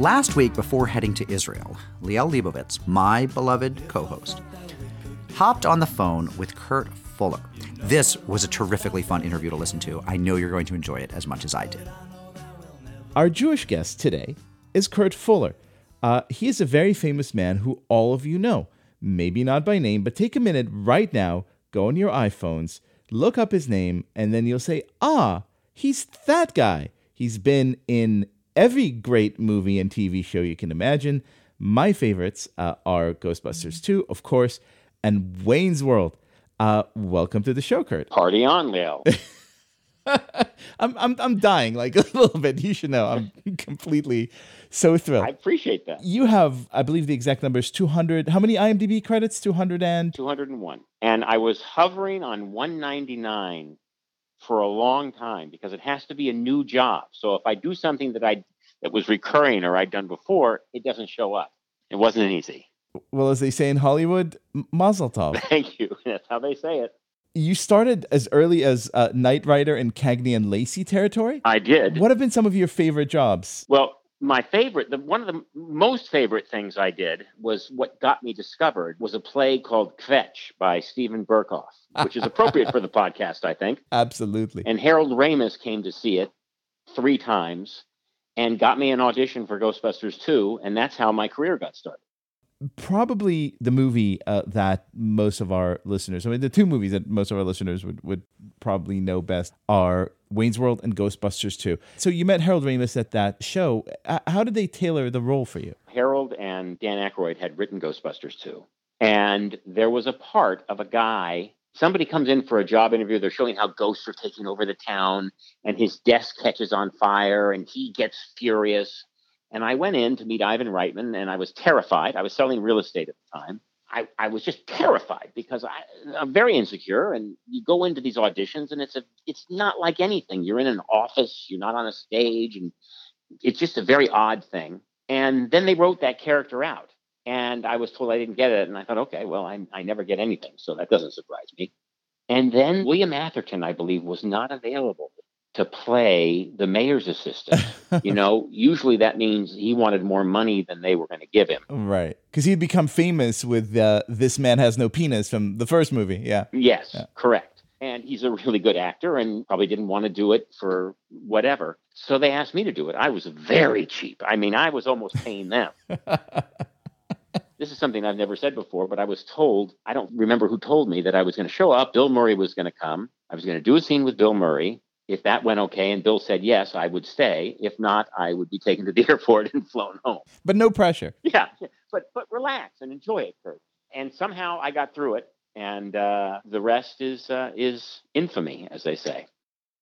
Last week, before heading to Israel, Liel Leibovitz, my beloved co host, hopped on the phone with Kurt Fuller. This was a terrifically fun interview to listen to. I know you're going to enjoy it as much as I did. Our Jewish guest today is Kurt Fuller. Uh, he is a very famous man who all of you know. Maybe not by name, but take a minute right now, go on your iPhones, look up his name, and then you'll say, ah, he's that guy. He's been in every great movie and TV show you can imagine. My favorites uh, are Ghostbusters 2, of course, and Wayne's World. Uh, welcome to the show, Kurt. Party on, Leo. I'm, I'm, I'm dying like a little bit. You should know. I'm completely so thrilled. I appreciate that. You have, I believe the exact number is 200. How many IMDb credits? 200 and 201. And I was hovering on 199 for a long time because it has to be a new job. So if I do something that I that was recurring or I'd done before, it doesn't show up. It wasn't easy. Well, as they say in Hollywood, mazel tov. Thank you. That's how they say it. You started as early as uh, Knight Rider in Cagney and Lacey territory. I did. What have been some of your favorite jobs? Well, my favorite, the, one of the most favorite things I did was what got me discovered was a play called Kvetch by Steven Berkoff, which is appropriate for the podcast, I think. Absolutely. And Harold Ramis came to see it three times and got me an audition for Ghostbusters 2, and that's how my career got started probably the movie uh, that most of our listeners, I mean, the two movies that most of our listeners would, would probably know best are Wayne's World and Ghostbusters 2. So you met Harold Ramis at that show. How did they tailor the role for you? Harold and Dan Aykroyd had written Ghostbusters 2. And there was a part of a guy, somebody comes in for a job interview. They're showing how ghosts are taking over the town, and his desk catches on fire, and he gets furious and I went in to meet Ivan Reitman, and I was terrified. I was selling real estate at the time. I, I was just terrified because I, I'm very insecure. And you go into these auditions, and it's a it's not like anything. You're in an office. You're not on a stage, and it's just a very odd thing. And then they wrote that character out, and I was told I didn't get it. And I thought, okay, well, I I never get anything, so that doesn't surprise me. And then William Atherton, I believe, was not available to play the mayor's assistant. you know, usually that means he wanted more money than they were going to give him. Right. Because he'd become famous with uh, This Man Has No Penis from the first movie. Yeah. Yes, yeah. correct. And he's a really good actor and probably didn't want to do it for whatever. So they asked me to do it. I was very cheap. I mean, I was almost paying them. this is something I've never said before, but I was told, I don't remember who told me that I was going to show up. Bill Murray was going to come. I was going to do a scene with Bill Murray if that went okay and Bill said yes, I would stay. If not, I would be taken to the airport and flown home. But no pressure. Yeah, but but relax and enjoy it, Kurt. And somehow I got through it, and uh, the rest is uh, is infamy, as they say.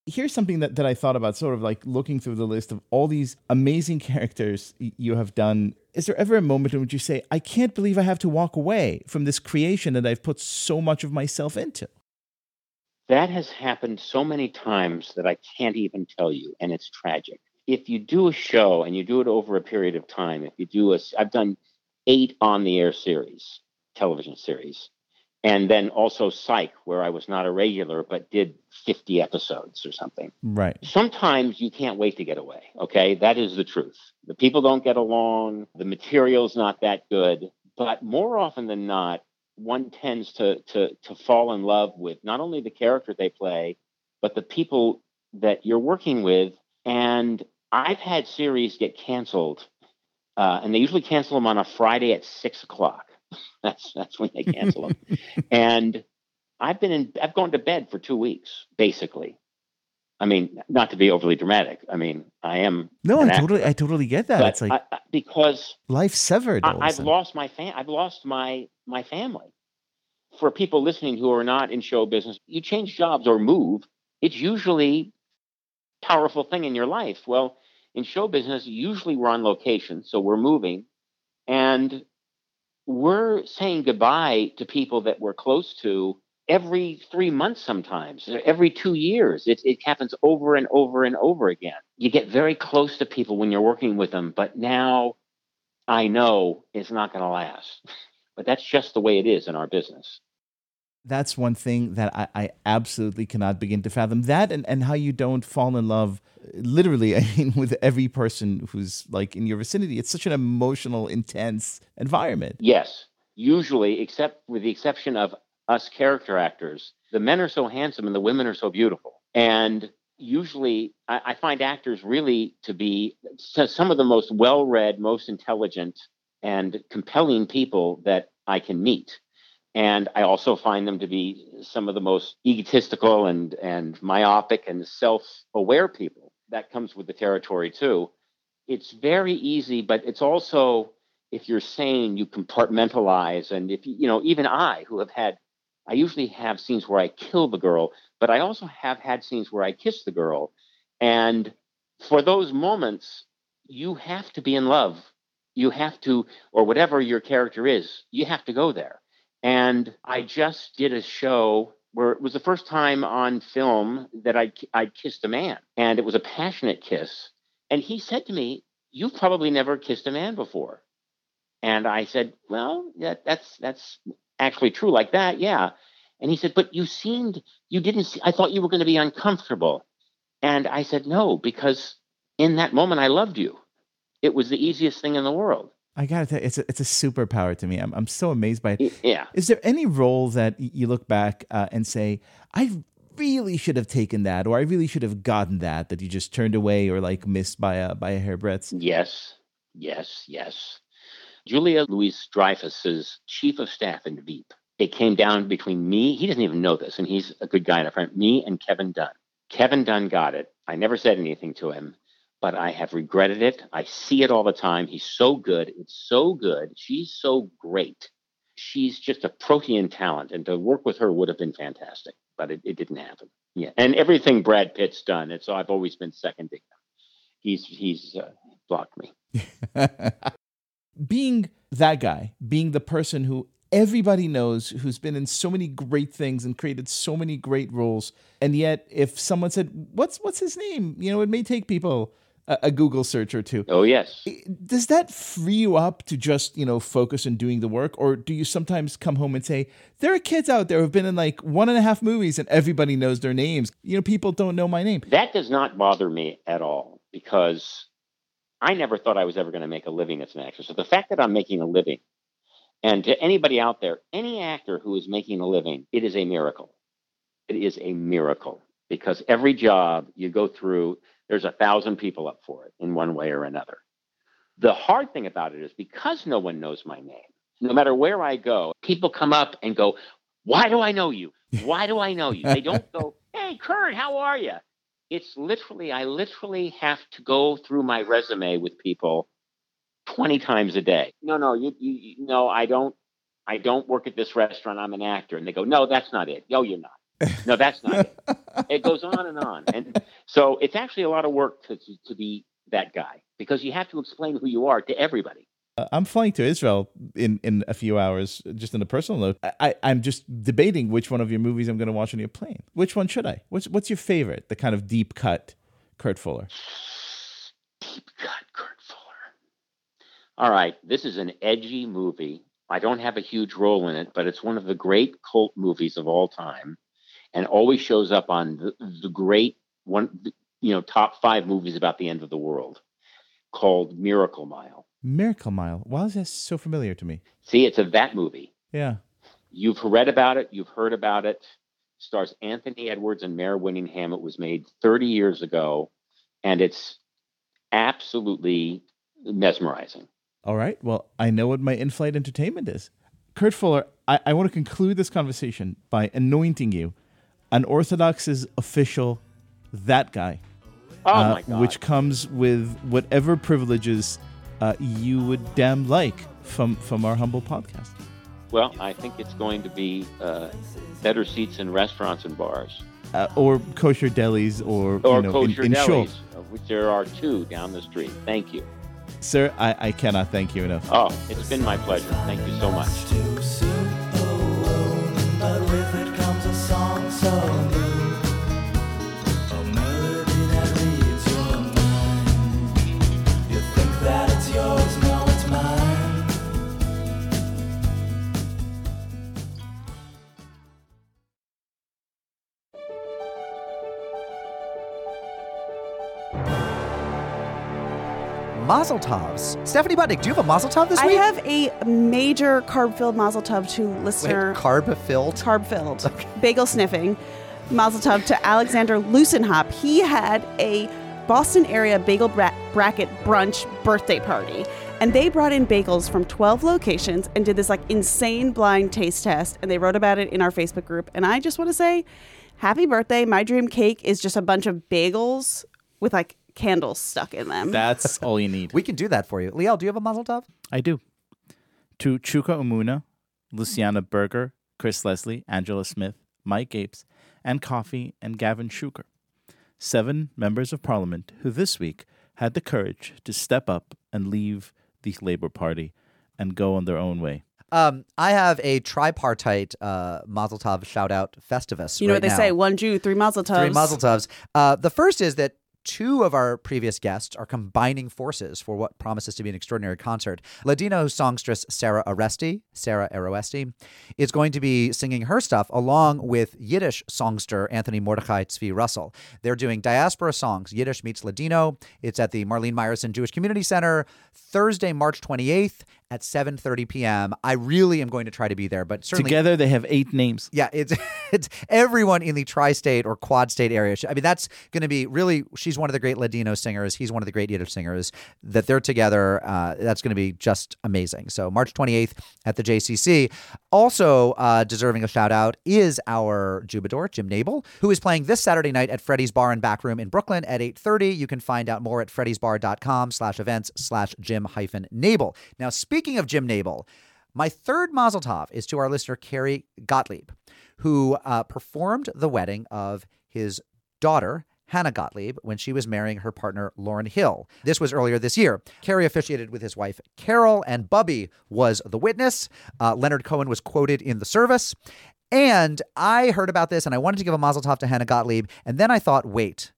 Here's something that, that I thought about, sort of like looking through the list of all these amazing characters you have done. Is there ever a moment in which you say, I can't believe I have to walk away from this creation that I've put so much of myself into? That has happened so many times that I can't even tell you, and it's tragic. If you do a show and you do it over a period of time, if you do a, I've done eight on the air series, television series, and then also Psych, where I was not a regular but did 50 episodes or something. Right. Sometimes you can't wait to get away. Okay, that is the truth. The people don't get along. The material's not that good. But more often than not, one tends to to to fall in love with not only the character they play, but the people that you're working with. And I've had series get canceled, uh, and they usually cancel them on a Friday at six o'clock. That's that's when they cancel them. and I've been in. I've gone to bed for two weeks, basically. I mean, not to be overly dramatic. I mean, I am. No, I actor, totally, I totally get that. It's like I- because life severed. all of a I, I've lost my fam. I've lost my my family. For people listening who are not in show business, you change jobs or move. It's usually a powerful thing in your life. Well, in show business, usually we're on location, so we're moving, and we're saying goodbye to people that we're close to every three months sometimes uh, every two years it, it happens over and over and over again you get very close to people when you're working with them but now I know it's not going to last. But that's just the way it is in our business. that's one thing that I, I absolutely cannot begin to fathom. That and, and how you don't fall in love, literally, I mean, with every person who's like in your vicinity. It's such an emotional, intense environment. Yes, usually, except with the exception of us character actors, the men are so handsome and the women are so beautiful. And usually, I, I find actors really to be some of the most well read, most intelligent, and compelling people that I can meet. And I also find them to be some of the most egotistical and, and myopic and self aware people. That comes with the territory, too. It's very easy, but it's also if you're sane, you compartmentalize. And if you, you know, even I, who have had, I usually have scenes where I kill the girl, but I also have had scenes where I kiss the girl. And for those moments, you have to be in love. You have to, or whatever your character is, you have to go there. And I just did a show where it was the first time on film that I'd, I'd kissed a man. And it was a passionate kiss. And he said to me, You've probably never kissed a man before. And I said, Well, that's that's actually true like that, yeah. And he said, But you seemed you didn't see, I thought you were going to be uncomfortable. And I said, No, because in that moment I loved you. It was the easiest thing in the world. I gotta tell you, it's a, it's a superpower to me. I'm, I'm so amazed by it. Yeah. Is there any role that you look back uh, and say, I really should have taken that, or I really should have gotten that, that you just turned away or like missed by a by a hairbreadth? Yes, yes, yes. Julia Louis-Dreyfus's chief of staff in Veep. It came down between me, he doesn't even know this, and he's a good guy and a friend, me and Kevin Dunn. Kevin Dunn got it. I never said anything to him, but I have regretted it. I see it all the time. He's so good. It's so good. She's so great. She's just a protean talent, and to work with her would have been fantastic, but it, it didn't happen. Yeah, and everything Brad Pitt's done, it's I've always been seconding him. He's he's uh, blocked me. being that guy, being the person who everybody knows, who's been in so many great things and created so many great roles, and yet if someone said, "What's what's his name?" You know, it may take people a, a Google search or two. Oh yes. Does that free you up to just you know focus on doing the work, or do you sometimes come home and say, "There are kids out there who've been in like one and a half movies and everybody knows their names." You know, people don't know my name. That does not bother me at all because I never thought I was ever going to make a living as an actor. So the fact that I'm making a living, and to anybody out there, any actor who is making a living, it is a miracle. It is a miracle because every job you go through, there's a thousand people up for it in one way or another. The hard thing about it is because no one knows my name, no matter where I go, people come up and go, Why do I know you? Why do I know you? They don't go, Hey, Kurt, how are you? It's literally, I literally have to go through my resume with people 20 times a day. No, no, you, you, you no, I don't, I don't work at this restaurant. I'm an actor. And they go, no, that's not it. No, you're not. No, that's not it. It goes on and on. And so it's actually a lot of work to, to, to be that guy because you have to explain who you are to everybody. I'm flying to Israel in, in a few hours. Just on a personal note, I, I'm just debating which one of your movies I'm going to watch on your plane. Which one should I? What's what's your favorite? The kind of deep cut, Kurt Fuller. Deep cut Kurt Fuller. All right, this is an edgy movie I don't have a huge role in it, but it's one of the great cult movies of all time, and always shows up on the, the great one, you know, top five movies about the end of the world, called Miracle Mile. Miracle Mile. Why is that so familiar to me? See, it's a that movie. Yeah. You've read about it, you've heard about it. Stars Anthony Edwards and Mare Winningham. It was made 30 years ago, and it's absolutely mesmerizing. All right. Well, I know what my in-flight entertainment is. Kurt Fuller, I, I want to conclude this conversation by anointing you Unorthodox's official that guy, Oh uh, my God. which comes with whatever privileges uh, you would damn like from from our humble podcast. Well, I think it's going to be uh, better seats in restaurants and bars, Uh, or kosher delis, or, or you know, in- kosher in, shul. delis, of which there are two down the street. Thank you. Sir, I, I cannot thank you enough. Oh, it's been my pleasure. Thank you so much. Mazel tovs. Stephanie Butnick, do you have a mazel tov this I week? I have a major carb-filled mazel tov to Wait, listener. carb filled. carb-filled, bagel sniffing mazel tov to Alexander Lucenhop. He had a Boston area bagel bra- bracket brunch birthday party. And they brought in bagels from 12 locations and did this like insane blind taste test. And they wrote about it in our Facebook group. And I just want to say, happy birthday. My dream cake is just a bunch of bagels with like candles stuck in them. That's all you need. We can do that for you. Liel, do you have a mazel tov? I do. To Chuka Umunna, Luciana Berger, Chris Leslie, Angela Smith, Mike Gapes, Ann Coffey and Gavin Shuker. Seven members of parliament who this week had the courage to step up and leave the Labour Party and go on their own way. Um, I have a tripartite uh, mazel tov shout out festivus. you know right what they now. say? One Jew, three mazel tovs. Three mazel tovs. Uh, the first is that two of our previous guests are combining forces for what promises to be an extraordinary concert. Ladino songstress Sarah Aresti, Sarah Aroesti, is going to be singing her stuff along with Yiddish songster Anthony Mordechai Tzvi Russell. They're doing diaspora songs, Yiddish meets Ladino. It's at the Marlene Meyerson Jewish Community Center Thursday, March 28th at 7:30 p.m. I really am going to try to be there, but certainly Together, they have eight names. yeah, it's it's everyone in the tri-state or quad-state area. I mean, that's going to be really. She's one of the great Ladino singers. He's one of the great Yiddish singers. That they're together, uh, that's going to be just amazing. So March 28th at the JCC. Also uh, deserving a shout out is our Jubador Jim Nabel, who is playing this Saturday night at Freddy's Bar and Back Room in Brooklyn at 8:30. You can find out more at freddysbar.com/events slash Jim hyphen Nabel. Now, speaking of Jim Nabel. My third Mazel Tov is to our listener, Carrie Gottlieb, who uh, performed the wedding of his daughter, Hannah Gottlieb, when she was marrying her partner, Lauren Hill. This was earlier this year. Carrie officiated with his wife, Carol, and Bubby was the witness. Uh, Leonard Cohen was quoted in the service. And I heard about this and I wanted to give a Mazel Tov to Hannah Gottlieb. And then I thought, wait,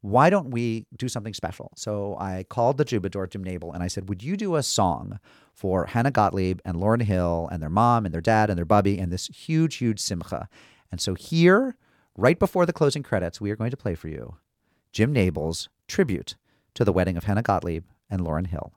why don't we do something special? So I called the Jubador, Jim Nabel, and I said, Would you do a song for Hannah Gottlieb and Lauren Hill and their mom and their dad and their bubby and this huge, huge simcha? And so here, right before the closing credits, we are going to play for you Jim Nabel's tribute to the wedding of Hannah Gottlieb and Lauren Hill.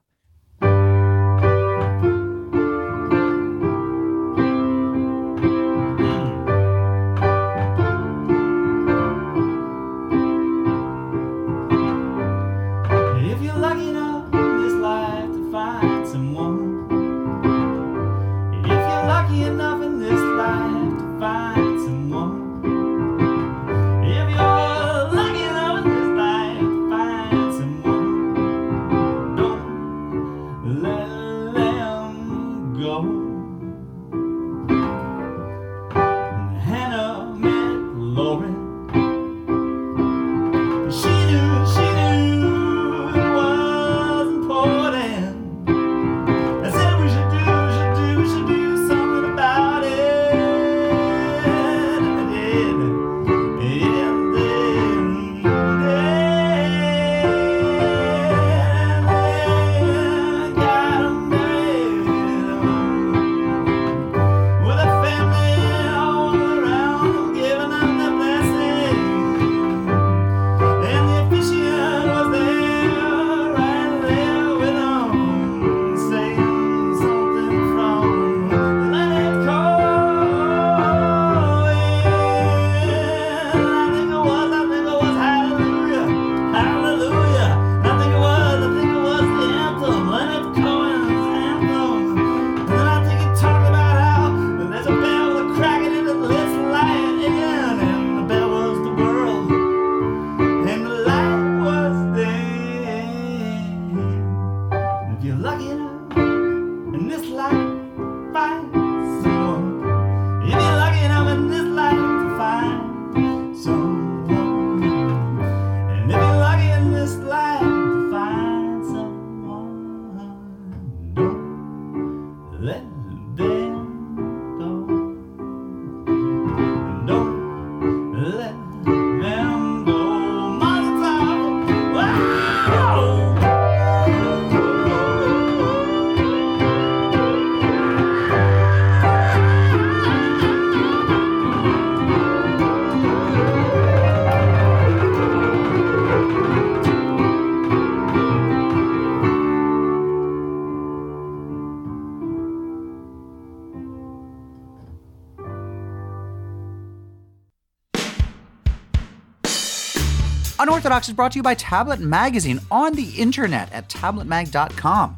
Is brought to you by Tablet Magazine on the internet at tabletmag.com.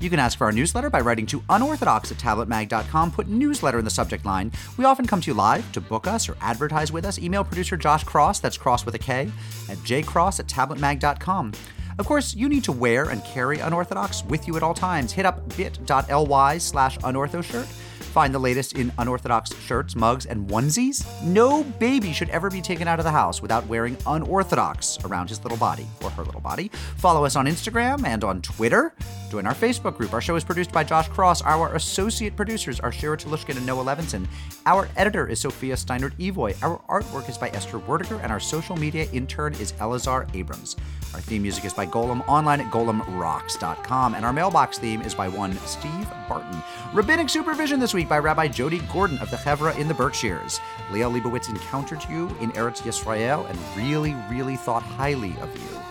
You can ask for our newsletter by writing to unorthodox at tabletmag.com. Put newsletter in the subject line. We often come to you live to book us or advertise with us. Email producer Josh Kross, that's Kross with a K, at jkross at tabletmag.com. Of course, you need to wear and carry Unorthodox with you at all times. Hit up bit.ly slash unorthoshirt. Find the latest in unorthodox shirts, mugs, and onesies. No baby should ever be taken out of the house without wearing unorthodox around his little body or her little body. Follow us on Instagram and on Twitter. Join our Facebook group. Our show is produced by Josh Kross. Our associate producers are Shira Telushkin and Noah Levinson. Our editor is Sophia Steinert Evoy. Our artwork is by Esther Werdiger, and our social media intern is Elazar Abrams. Our theme music is by Golem online at golemrocks.com, and our mailbox theme is by one Steve Barton. Rabbinic supervision this week by Rabbi Jody Gordon of the Hevreh in the Berkshires. Liel Leibovitz encountered you in Eretz Yisrael and really, really thought highly of you.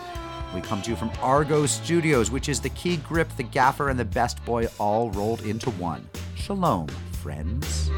We come to you from Argo Studios, which is the key grip, the gaffer, and the best boy all rolled into one. Shalom, friends.